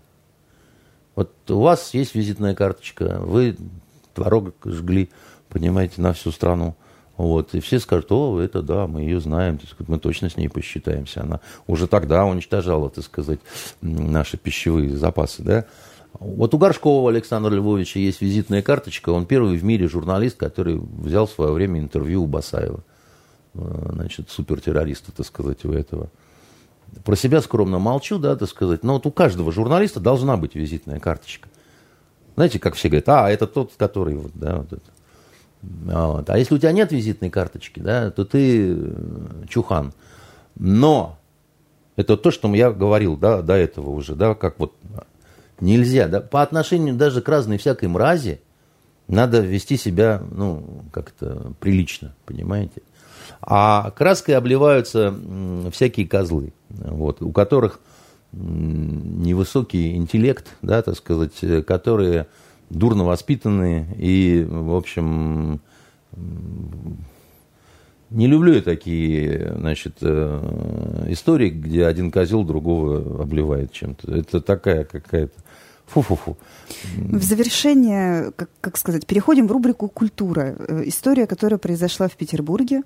Вот у вас есть визитная карточка, вы творог жгли, понимаете, на всю страну. Вот, и все скажут, о, это да, мы ее знаем, мы точно с ней посчитаемся. Она уже тогда уничтожала, так сказать, наши пищевые запасы, да. Вот у Горшкова Александра Львовича есть визитная карточка. Он первый в мире журналист, который взял в свое время интервью у Басаева. Э, значит, супертеррориста, так сказать, у этого. Про себя скромно молчу, да, так сказать. Но вот у каждого журналиста должна быть визитная карточка. Знаете, как все говорят, а, это тот, который вот, да, вот это. Вот. А если у тебя нет визитной карточки, да, то ты э, чухан. Но это то, что я говорил да, до этого уже, да, как вот Нельзя. Да? По отношению даже к разной всякой мрази надо вести себя, ну, как-то прилично, понимаете? А краской обливаются всякие козлы, вот, у которых невысокий интеллект, да, так сказать, которые дурно воспитанные и, в общем, не люблю я такие, значит, э, истории, где один козел другого обливает чем-то. Это такая какая-то Фу-фу-фу. В завершение, как, как сказать, переходим в рубрику «Культура». Э, история, которая произошла в Петербурге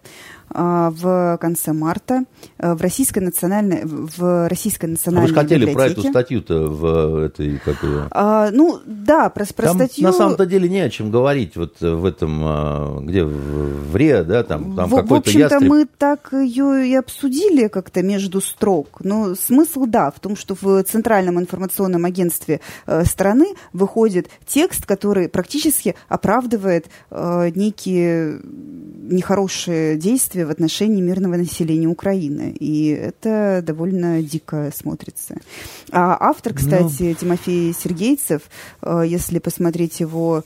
а, в конце марта э, в Российской национальной, в Российской национальной а Вы же хотели библиотеке. про эту статью-то в этой, как ее? А, ну, да, про, про там, статью... на самом-то деле не о чем говорить. Вот в этом, а, где, в РИА, да, там, там какой-то В общем-то, ястреб... мы так ее и обсудили как-то между строк. Но смысл, да, в том, что в Центральном информационном агентстве э, стороны выходит текст, который практически оправдывает э, некие нехорошие действия в отношении мирного населения Украины. И это довольно дико смотрится. А автор, ну. кстати, ну... Тимофей Сергейцев, э, если посмотреть его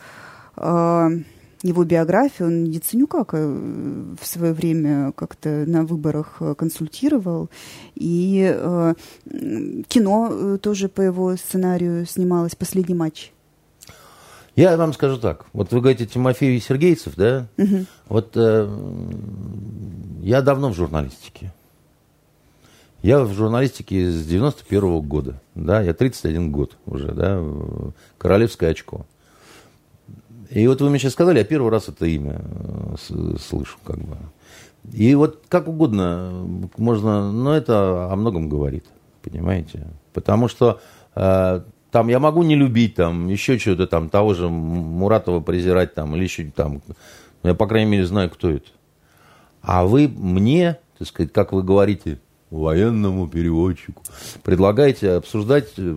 его биографию, он Яценюка в свое время как-то на выборах э, консультировал. И э, кино э, тоже по его сценарию снималось «Последний матч». Я вам скажу так. Вот вы говорите Тимофей Сергейцев, да? Угу. Вот э, я давно в журналистике. Я в журналистике с 91 -го года. Да, я 31 год уже, да, королевское очко. И вот вы мне сейчас сказали, я первый раз это имя э, слышу, как бы. И вот как угодно можно, но это о многом говорит, понимаете? Потому что э, там я могу не любить, там, еще что-то там, того же Муратова презирать, там, или еще там, я, по крайней мере, знаю, кто это. А вы мне, так сказать, как вы говорите, военному переводчику, предлагаете обсуждать э,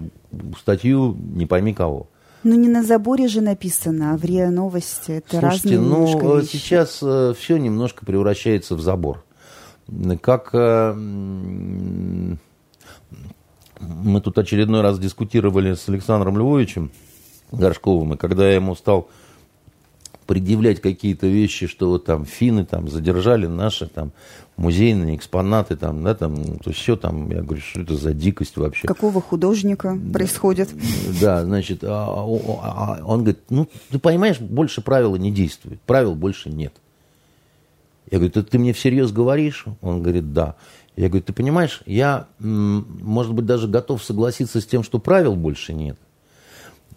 статью не пойми кого. Ну, не на заборе же написано, а в РИА Новости. Это Слушайте, разные ну, вещи. сейчас э, все немножко превращается в забор. Как э, мы тут очередной раз дискутировали с Александром Львовичем Горшковым, и когда я ему стал предъявлять какие-то вещи, что вот там финны там задержали наши там музейные экспонаты там, да, там, то есть все там, я говорю, что это за дикость вообще. Какого художника происходит? Да, значит, а, а, а, он говорит, ну, ты понимаешь, больше правила не действует, правил больше нет. Я говорю, ты, ты мне всерьез говоришь? Он говорит, да. Я говорю, ты понимаешь, я, может быть, даже готов согласиться с тем, что правил больше нет.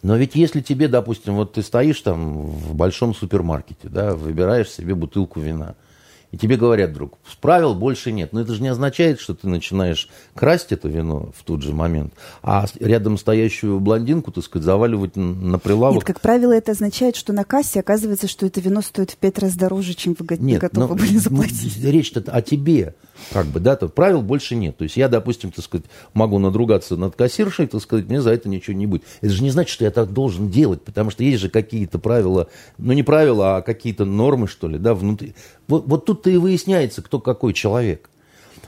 Но ведь если тебе, допустим, вот ты стоишь там в большом супермаркете, да, выбираешь себе бутылку вина – и тебе говорят, друг, правил больше нет. Но это же не означает, что ты начинаешь красть это вино в тот же момент, а рядом стоящую блондинку, так сказать, заваливать на прилавок. Нет, как правило, это означает, что на кассе оказывается, что это вино стоит в пять раз дороже, чем вы нет, готовы но, были заплатить. Речь-то о тебе, как бы, да, то правил больше нет. То есть я, допустим, так сказать, могу надругаться над кассиршей, так сказать, мне за это ничего не будет. Это же не значит, что я так должен делать, потому что есть же какие-то правила, ну не правила, а какие-то нормы, что ли, да, внутри. Вот, вот тут-то и выясняется, кто какой человек.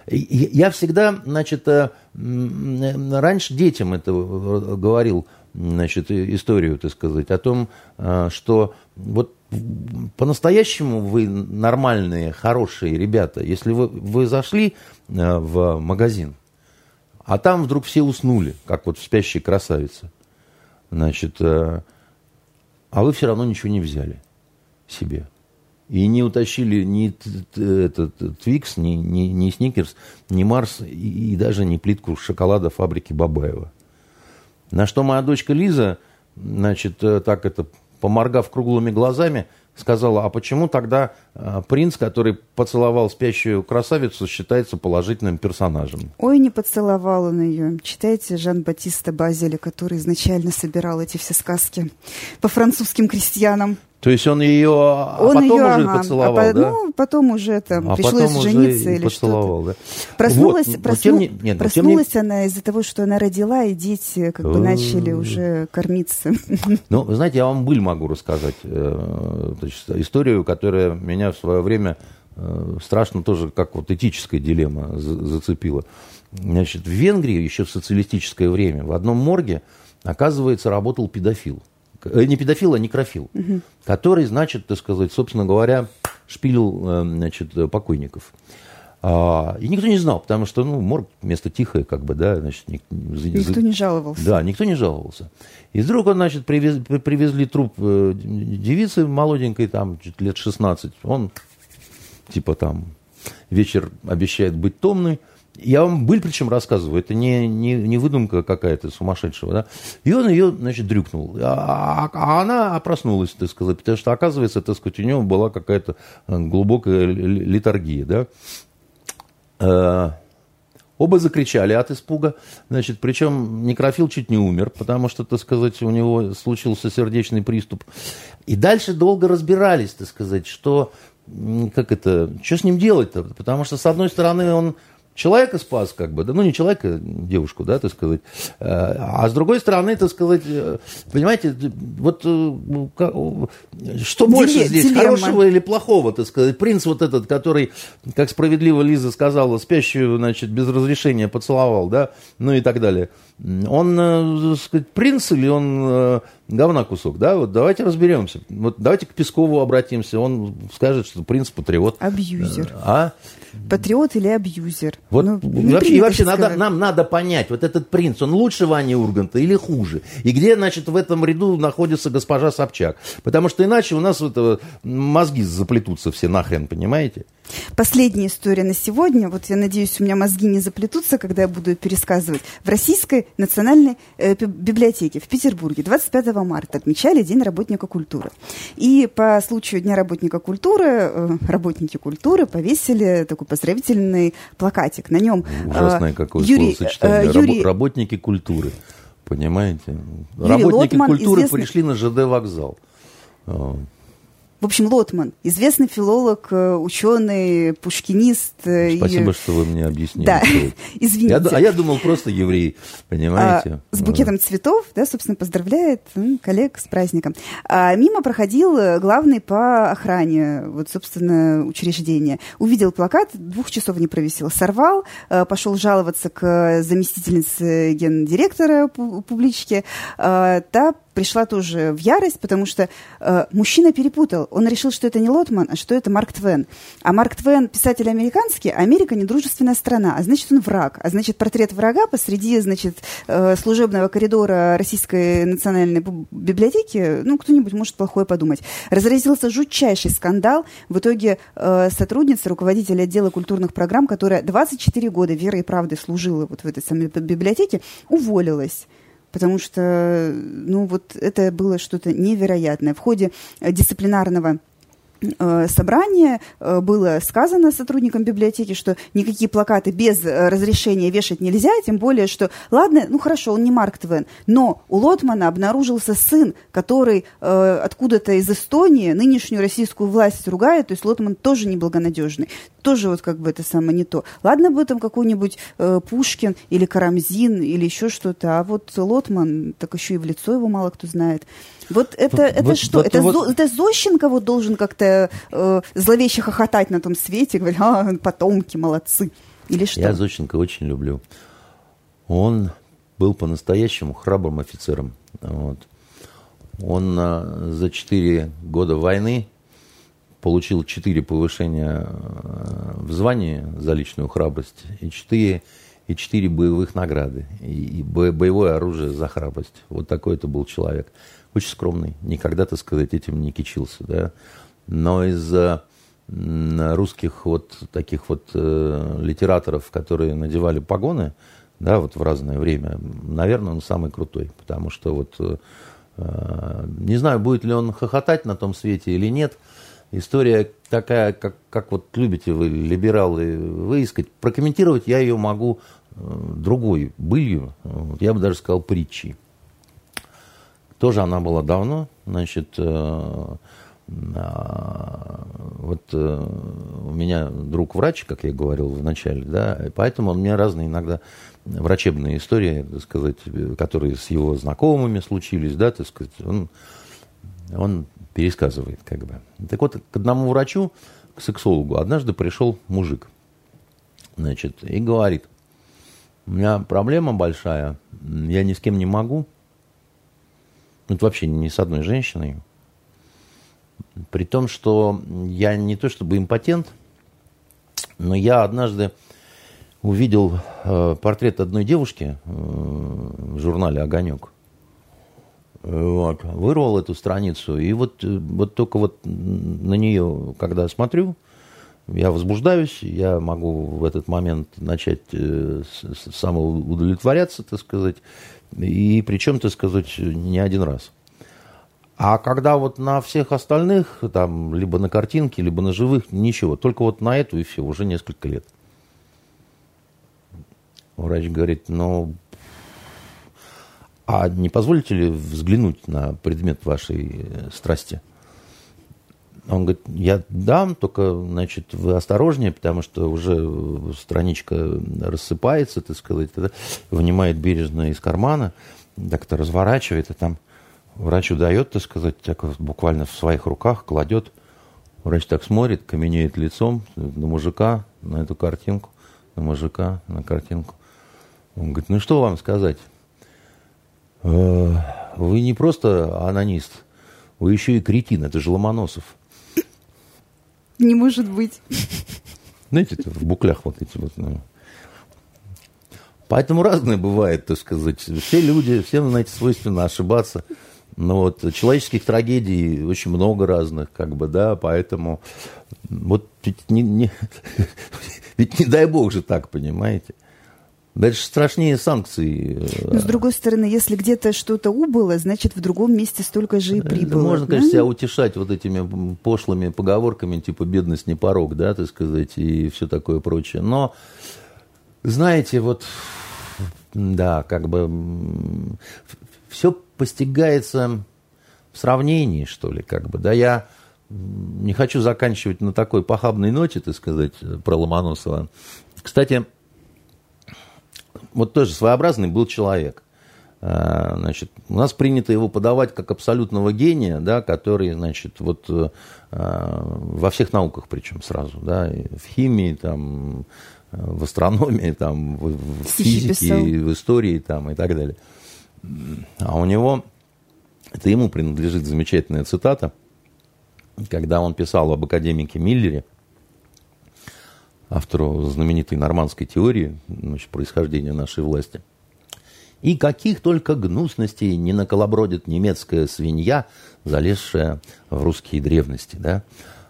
Я всегда, значит, э, раньше детям это говорил, значит, историю, так сказать, о том, э, что вот по-настоящему вы нормальные, хорошие ребята, если вы, вы зашли э, в магазин, а там вдруг все уснули, как вот в «Спящей красавице», значит, а вы все равно ничего не взяли себе и не утащили ни этот Твикс, ни, ни, ни Сникерс, ни Марс и, и даже не плитку шоколада фабрики Бабаева. На что моя дочка Лиза, значит, э, так это, поморгав круглыми глазами, сказала, а почему тогда э, принц, который поцеловал спящую красавицу, считается положительным персонажем? Ой, не поцеловал он ее. Читайте Жан-Батиста Базеля, который изначально собирал эти все сказки по французским крестьянам. То есть он ее а он потом ее, уже ага, поцеловал, а, да? Ну, потом уже там а пришлось жениться или что-то. Да? Проснулась, вот, просну... не, нет, проснулась не... она из-за того, что она родила, и дети как бы начали уже кормиться. Ну, вы знаете, я вам быль могу рассказать. Э, историю, которая меня в свое время э, страшно тоже как вот этическая дилемма зацепила. Значит, в Венгрии еще в социалистическое время в одном морге, оказывается, работал педофил. Э, не педофил, а некрофил, угу. который, значит, так сказать, собственно говоря, шпилил, э, значит, покойников. А, и никто не знал, потому что, ну, морг место тихое, как бы, да, значит, ник, никто не жаловался. Да, никто не жаловался. И вдруг он, значит, привез, привезли труп э, девицы молоденькой, там, лет 16. Он, типа, там, вечер обещает быть томный. Я вам быль причем рассказываю, это не, не, не выдумка какая-то сумасшедшего, да. И он ее, значит, дрюкнул. А, а, а она проснулась, так сказать, потому что, оказывается, так сказать, у него была какая-то э, глубокая литургия, да. Э, оба закричали от испуга, значит, причем некрофил чуть не умер, потому что, так сказать, у него случился сердечный приступ. И дальше долго разбирались, так сказать, что, как это, что с ним делать-то, потому что, с одной стороны, он человека спас, как бы, да, ну, не человека, девушку, да, так сказать. А с другой стороны, так сказать, понимаете, вот что больше здесь, дилемма. хорошего или плохого, так сказать. Принц вот этот, который, как справедливо Лиза сказала, спящую, значит, без разрешения поцеловал, да, ну и так далее. Он, так сказать, принц или он говна кусок, да, вот давайте разберемся. Вот давайте к Пескову обратимся, он скажет, что принц патриот. Абьюзер. А? Патриот или абьюзер? Вот ну, и вообще, и вообще надо, нам надо понять, вот этот принц, он лучше Вани Урганта или хуже? И где, значит, в этом ряду находится госпожа Собчак? Потому что иначе у нас вот, э, мозги заплетутся все нахрен, понимаете? Последняя история на сегодня. Вот я надеюсь, у меня мозги не заплетутся, когда я буду пересказывать. В Российской национальной э, библиотеке в Петербурге 25 марта отмечали День работника культуры. И по случаю Дня работника культуры э, работники культуры повесили такой поздравительный плакатик. На нем э, Ужасное какое Юрий, словосочетание. Э, Юрий, работники культуры. Понимаете? Юрий работники Лотман, культуры известный... пришли на ЖД вокзал. В общем, Лотман, известный филолог, э, ученый, пушкинист. Э, Спасибо, и... что вы мне объяснили. Да, извините. Я, а я думал просто еврей, понимаете? А, с букетом цветов, да, собственно, поздравляет коллег с праздником. А мимо проходил главный по охране, вот, собственно, учреждения. Увидел плакат, двух часов не провисел, сорвал, э, пошел жаловаться к заместительнице гендиректора публички. Та пришла тоже в ярость, потому что э, мужчина перепутал. Он решил, что это не Лотман, а что это Марк Твен. А Марк Твен писатель американский, а Америка недружественная страна, а значит он враг. А значит портрет врага посреди, значит, э, служебного коридора Российской национальной библиотеки, ну, кто-нибудь может плохое подумать. Разразился жутчайший скандал. В итоге э, сотрудница, руководитель отдела культурных программ, которая 24 года верой и правдой служила вот в этой самой библиотеке, уволилась потому что, ну, вот это было что-то невероятное. В ходе дисциплинарного Э, собрания э, было сказано сотрудникам библиотеки, что никакие плакаты без э, разрешения вешать нельзя, тем более, что, ладно, ну хорошо, он не Марк Твен, но у Лотмана обнаружился сын, который э, откуда-то из Эстонии нынешнюю российскую власть ругает, то есть Лотман тоже неблагонадежный, тоже вот как бы это самое не то. Ладно бы там какой-нибудь э, Пушкин или Карамзин или еще что-то, а вот Лотман, так еще и в лицо его мало кто знает. Вот это, это вот, что? Вот, это, вот... Зо, это Зощенко вот должен как-то э, зловеще хохотать на том свете, говорить, а, потомки, молодцы. Или что? Я Зощенко очень люблю. Он был по-настоящему храбрым офицером. Вот. Он а, за четыре года войны получил четыре повышения э, в звании за личную храбрость и четыре и четыре боевых награды, и, боевое оружие за храбрость. Вот такой это был человек очень скромный, никогда, так сказать, этим не кичился, да. Но из русских вот таких вот э, литераторов, которые надевали погоны, да, вот в разное время, наверное, он самый крутой, потому что вот э, э не знаю, будет ли он хохотать на том свете или нет. История такая, как, как вот любите вы, либералы, выискать. Прокомментировать я ее могу э, другой былью, я бы даже сказал притчей. Тоже она была давно, значит, э, а, вот э, у меня друг врач, как я говорил в начале, да, и поэтому он мне разные иногда врачебные истории, так сказать, которые с его знакомыми случились, да, так сказать, он, он пересказывает, как бы. Так вот, к одному врачу, к сексологу, однажды пришел мужик, значит, и говорит, у меня проблема большая, я ни с кем не могу, ну, это вообще ни с одной женщиной. При том, что я не то чтобы импотент, но я однажды увидел э, портрет одной девушки э, в журнале «Огонек». Вот. Вырвал эту страницу, и вот, э, вот только вот на нее, когда смотрю, я возбуждаюсь, я могу в этот момент начать э, самоудовлетворяться, так сказать, и причем, так сказать, не один раз. А когда вот на всех остальных, там, либо на картинке, либо на живых, ничего. Только вот на эту и все, уже несколько лет. Врач говорит, ну, а не позволите ли взглянуть на предмет вашей э, страсти? Он говорит, я дам, только, значит, вы осторожнее, потому что уже страничка рассыпается, так сказать, вынимает бережно из кармана, так-то разворачивает, и там врачу дает, так сказать, так буквально в своих руках кладет. Врач так смотрит, каменеет лицом на мужика, на эту картинку, на мужика, на картинку. Он говорит, ну что вам сказать? «Э, вы не просто анонист, вы еще и кретин, это же Ломоносов. Не может быть. Знаете, в буклях вот эти вот. Ну. Поэтому разное бывает, так сказать. Все люди, всем, знаете, свойственно ошибаться. Но вот человеческих трагедий очень много разных, как бы, да, поэтому вот ведь не, не, ведь не дай бог же так, понимаете. Дальше страшнее санкции. Но с другой стороны, если где-то что-то убыло, значит в другом месте столько же и прибыло. Можно, да? конечно, себя утешать вот этими пошлыми поговорками, типа бедность не порог, да, так сказать, и все такое прочее. Но, знаете, вот, да, как бы все постигается в сравнении, что ли, как бы, да, я не хочу заканчивать на такой похабной ноте, так сказать, про Ломоносова. Кстати, вот тоже своеобразный был человек. А, значит, у нас принято его подавать как абсолютного гения, да, который, значит, вот а, во всех науках причем сразу, да, в химии, там, в астрономии, там, в физике, в истории там, и так далее. А у него, это ему принадлежит замечательная цитата, когда он писал об академике Миллере, автору знаменитой нормандской теории значит, происхождения нашей власти. И каких только гнусностей не наколобродит немецкая свинья, залезшая в русские древности. Да?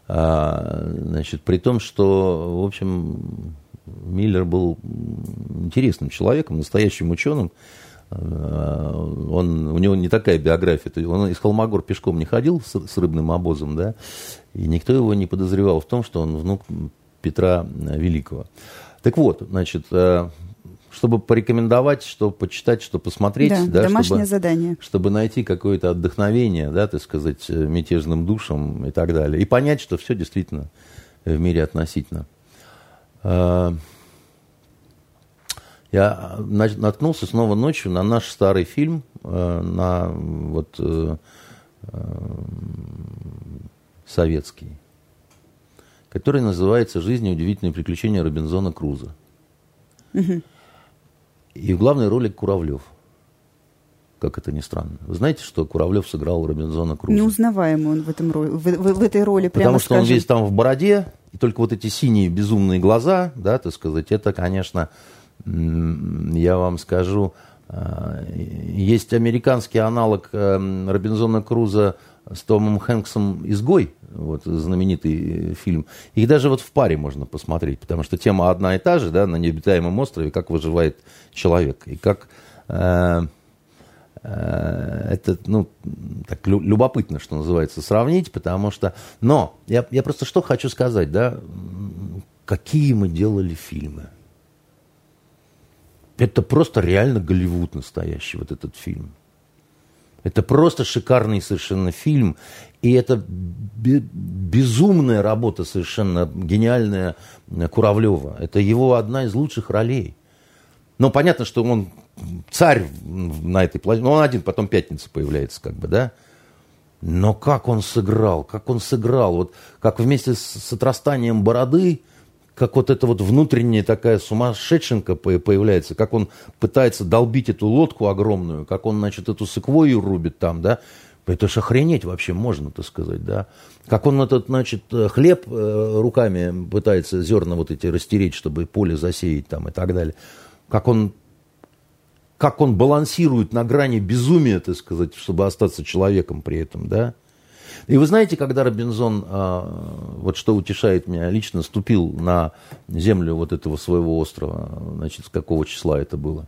А, значит, при том, что, в общем, Миллер был интересным человеком, настоящим ученым. А, он, у него не такая биография. Он из Холмогор пешком не ходил с, с рыбным обозом, да, и никто его не подозревал в том, что он внук Петра Великого. Так вот, значит, э, чтобы порекомендовать, что почитать, что посмотреть. Да, да домашнее чтобы, задание. Чтобы найти какое-то отдохновение, да, так сказать, мятежным душам и так далее. И понять, что все действительно в мире относительно. Э, я наткнулся снова ночью на наш старый фильм, э, на вот советский который называется «Жизнь и удивительные приключения Робинзона Круза». Угу. И в главной роли Куравлев. Как это ни странно. Вы знаете, что Куравлев сыграл Робинзона Круза? Неузнаваемый он в, этом роли, в, в, в этой роли, прямо Потому что скажем. он весь там в бороде, и только вот эти синие безумные глаза, да, так сказать, это, конечно, я вам скажу, а, есть американский аналог эм, Робинзона Круза с Томом Хэнксом «Изгой», вот знаменитый фильм. Их даже вот в паре можно посмотреть, потому что тема одна и та же, да, на необитаемом острове, как выживает человек. И как э, э, это, ну, так любопытно, что называется, сравнить, потому что... Но я, я просто что хочу сказать, да, какие мы делали фильмы. Это просто реально Голливуд настоящий, вот этот фильм. Это просто шикарный совершенно фильм. И это безумная работа совершенно гениальная Куравлева. Это его одна из лучших ролей. Но понятно, что он царь на этой планете. Ну, он один, потом пятница появляется, как бы, да. Но как он сыграл, как он сыграл, вот как вместе с отрастанием бороды как вот эта вот внутренняя такая сумасшедшенка появляется, как он пытается долбить эту лодку огромную, как он, значит, эту секвою рубит там, да, это ж охренеть вообще можно, так сказать, да. Как он этот, значит, хлеб э, руками пытается зерна вот эти растереть, чтобы поле засеять там и так далее. Как он, как он балансирует на грани безумия, так сказать, чтобы остаться человеком при этом, да. И вы знаете, когда Робинзон, а, вот что утешает меня лично, ступил на землю вот этого своего острова, значит, с какого числа это было?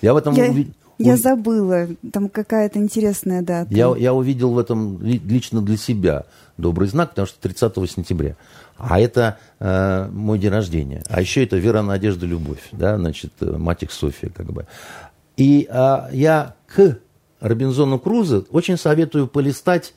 Я в этом я, увидел... Я забыла, там какая-то интересная дата. Я, я увидел в этом лично для себя добрый знак, потому что 30 сентября. А это э, мой день рождения. А еще это вера, надежда, любовь. Да, значит, э, мать их София, как бы. И э, я к Робинзону Крузо очень советую полистать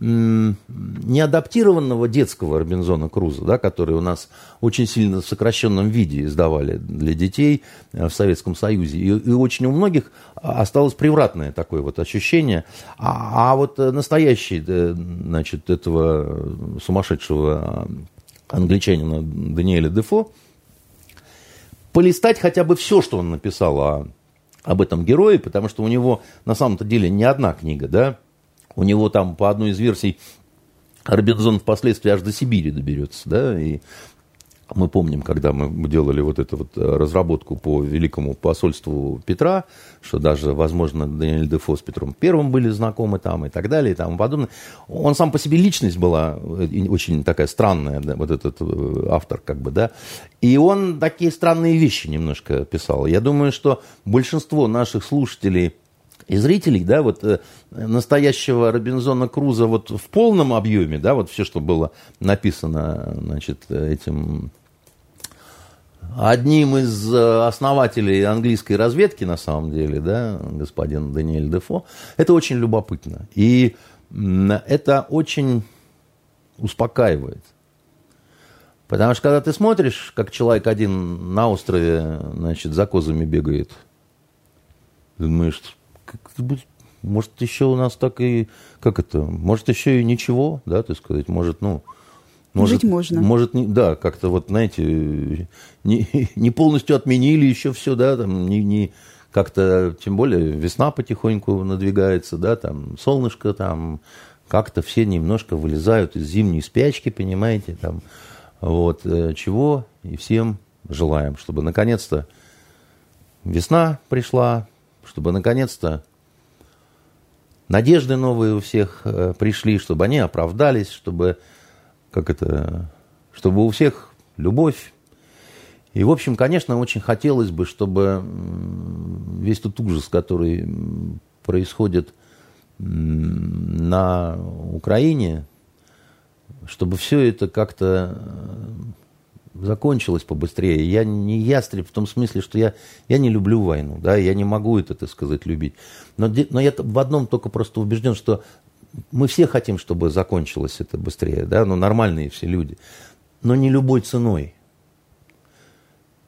неадаптированного детского Робинзона Круза, да, который у нас очень сильно в сокращенном виде издавали для детей э, в Советском Союзе. И, и очень у многих осталось превратное такое вот ощущение. А, а вот э, настоящий, э, значит, этого сумасшедшего англичанина Даниэля Дефо, полистать хотя бы все, что он написал о, об этом герое, потому что у него на самом-то деле не одна книга, да, у него там по одной из версий Робинзон впоследствии аж до Сибири доберется, да, и мы помним, когда мы делали вот эту вот э, разработку по великому посольству Петра, что даже, возможно, Даниэль Дефо с Петром Первым были знакомы там и так далее и тому подобное. Он сам по себе личность была э, очень такая странная, да, вот этот э, автор как бы, да. И он такие странные вещи немножко писал. Я думаю, что большинство наших слушателей и зрителей, да, вот настоящего Робинзона Круза вот в полном объеме, да, вот все, что было написано, значит, этим одним из э, основателей английской разведки, на самом деле, да, господин Даниэль Дефо, это очень любопытно. И это очень успокаивает. Потому что когда ты смотришь, как человек один на острове, значит, за козами бегает, думаешь, может, еще у нас так и, как это, может, еще и ничего, да, так сказать, может, ну, может, Жить можно. Может, не, да, как-то вот, знаете, не, не полностью отменили еще все, да, там, не, не как-то, тем более, весна потихоньку надвигается, да, там, солнышко, там, как-то все немножко вылезают из зимней спячки, понимаете, там, вот, э, чего и всем желаем, чтобы наконец-то весна пришла, чтобы наконец-то надежды новые у всех э, пришли, чтобы они оправдались, чтобы как это, чтобы у всех любовь. И, в общем, конечно, очень хотелось бы, чтобы весь тот ужас, который происходит на Украине, чтобы все это как-то э, закончилось побыстрее. Я не ястреб в том смысле, что я, я не люблю войну, да, я не могу это, так сказать, любить. Но, но я в одном только просто убежден, что мы все хотим, чтобы закончилось это быстрее, да, ну, нормальные все люди, но не любой ценой.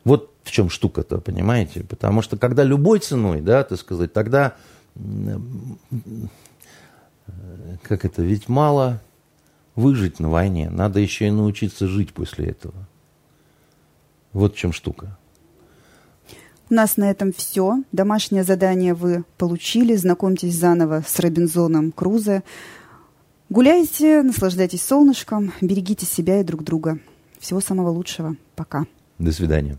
Вот в чем штука-то, понимаете? Потому что когда любой ценой, да, так сказать, тогда, как это, ведь мало выжить на войне, надо еще и научиться жить после этого. Вот в чем штука. У нас на этом все. Домашнее задание вы получили. Знакомьтесь заново с Робинзоном Крузе. Гуляйте, наслаждайтесь солнышком, берегите себя и друг друга. Всего самого лучшего. Пока. До свидания.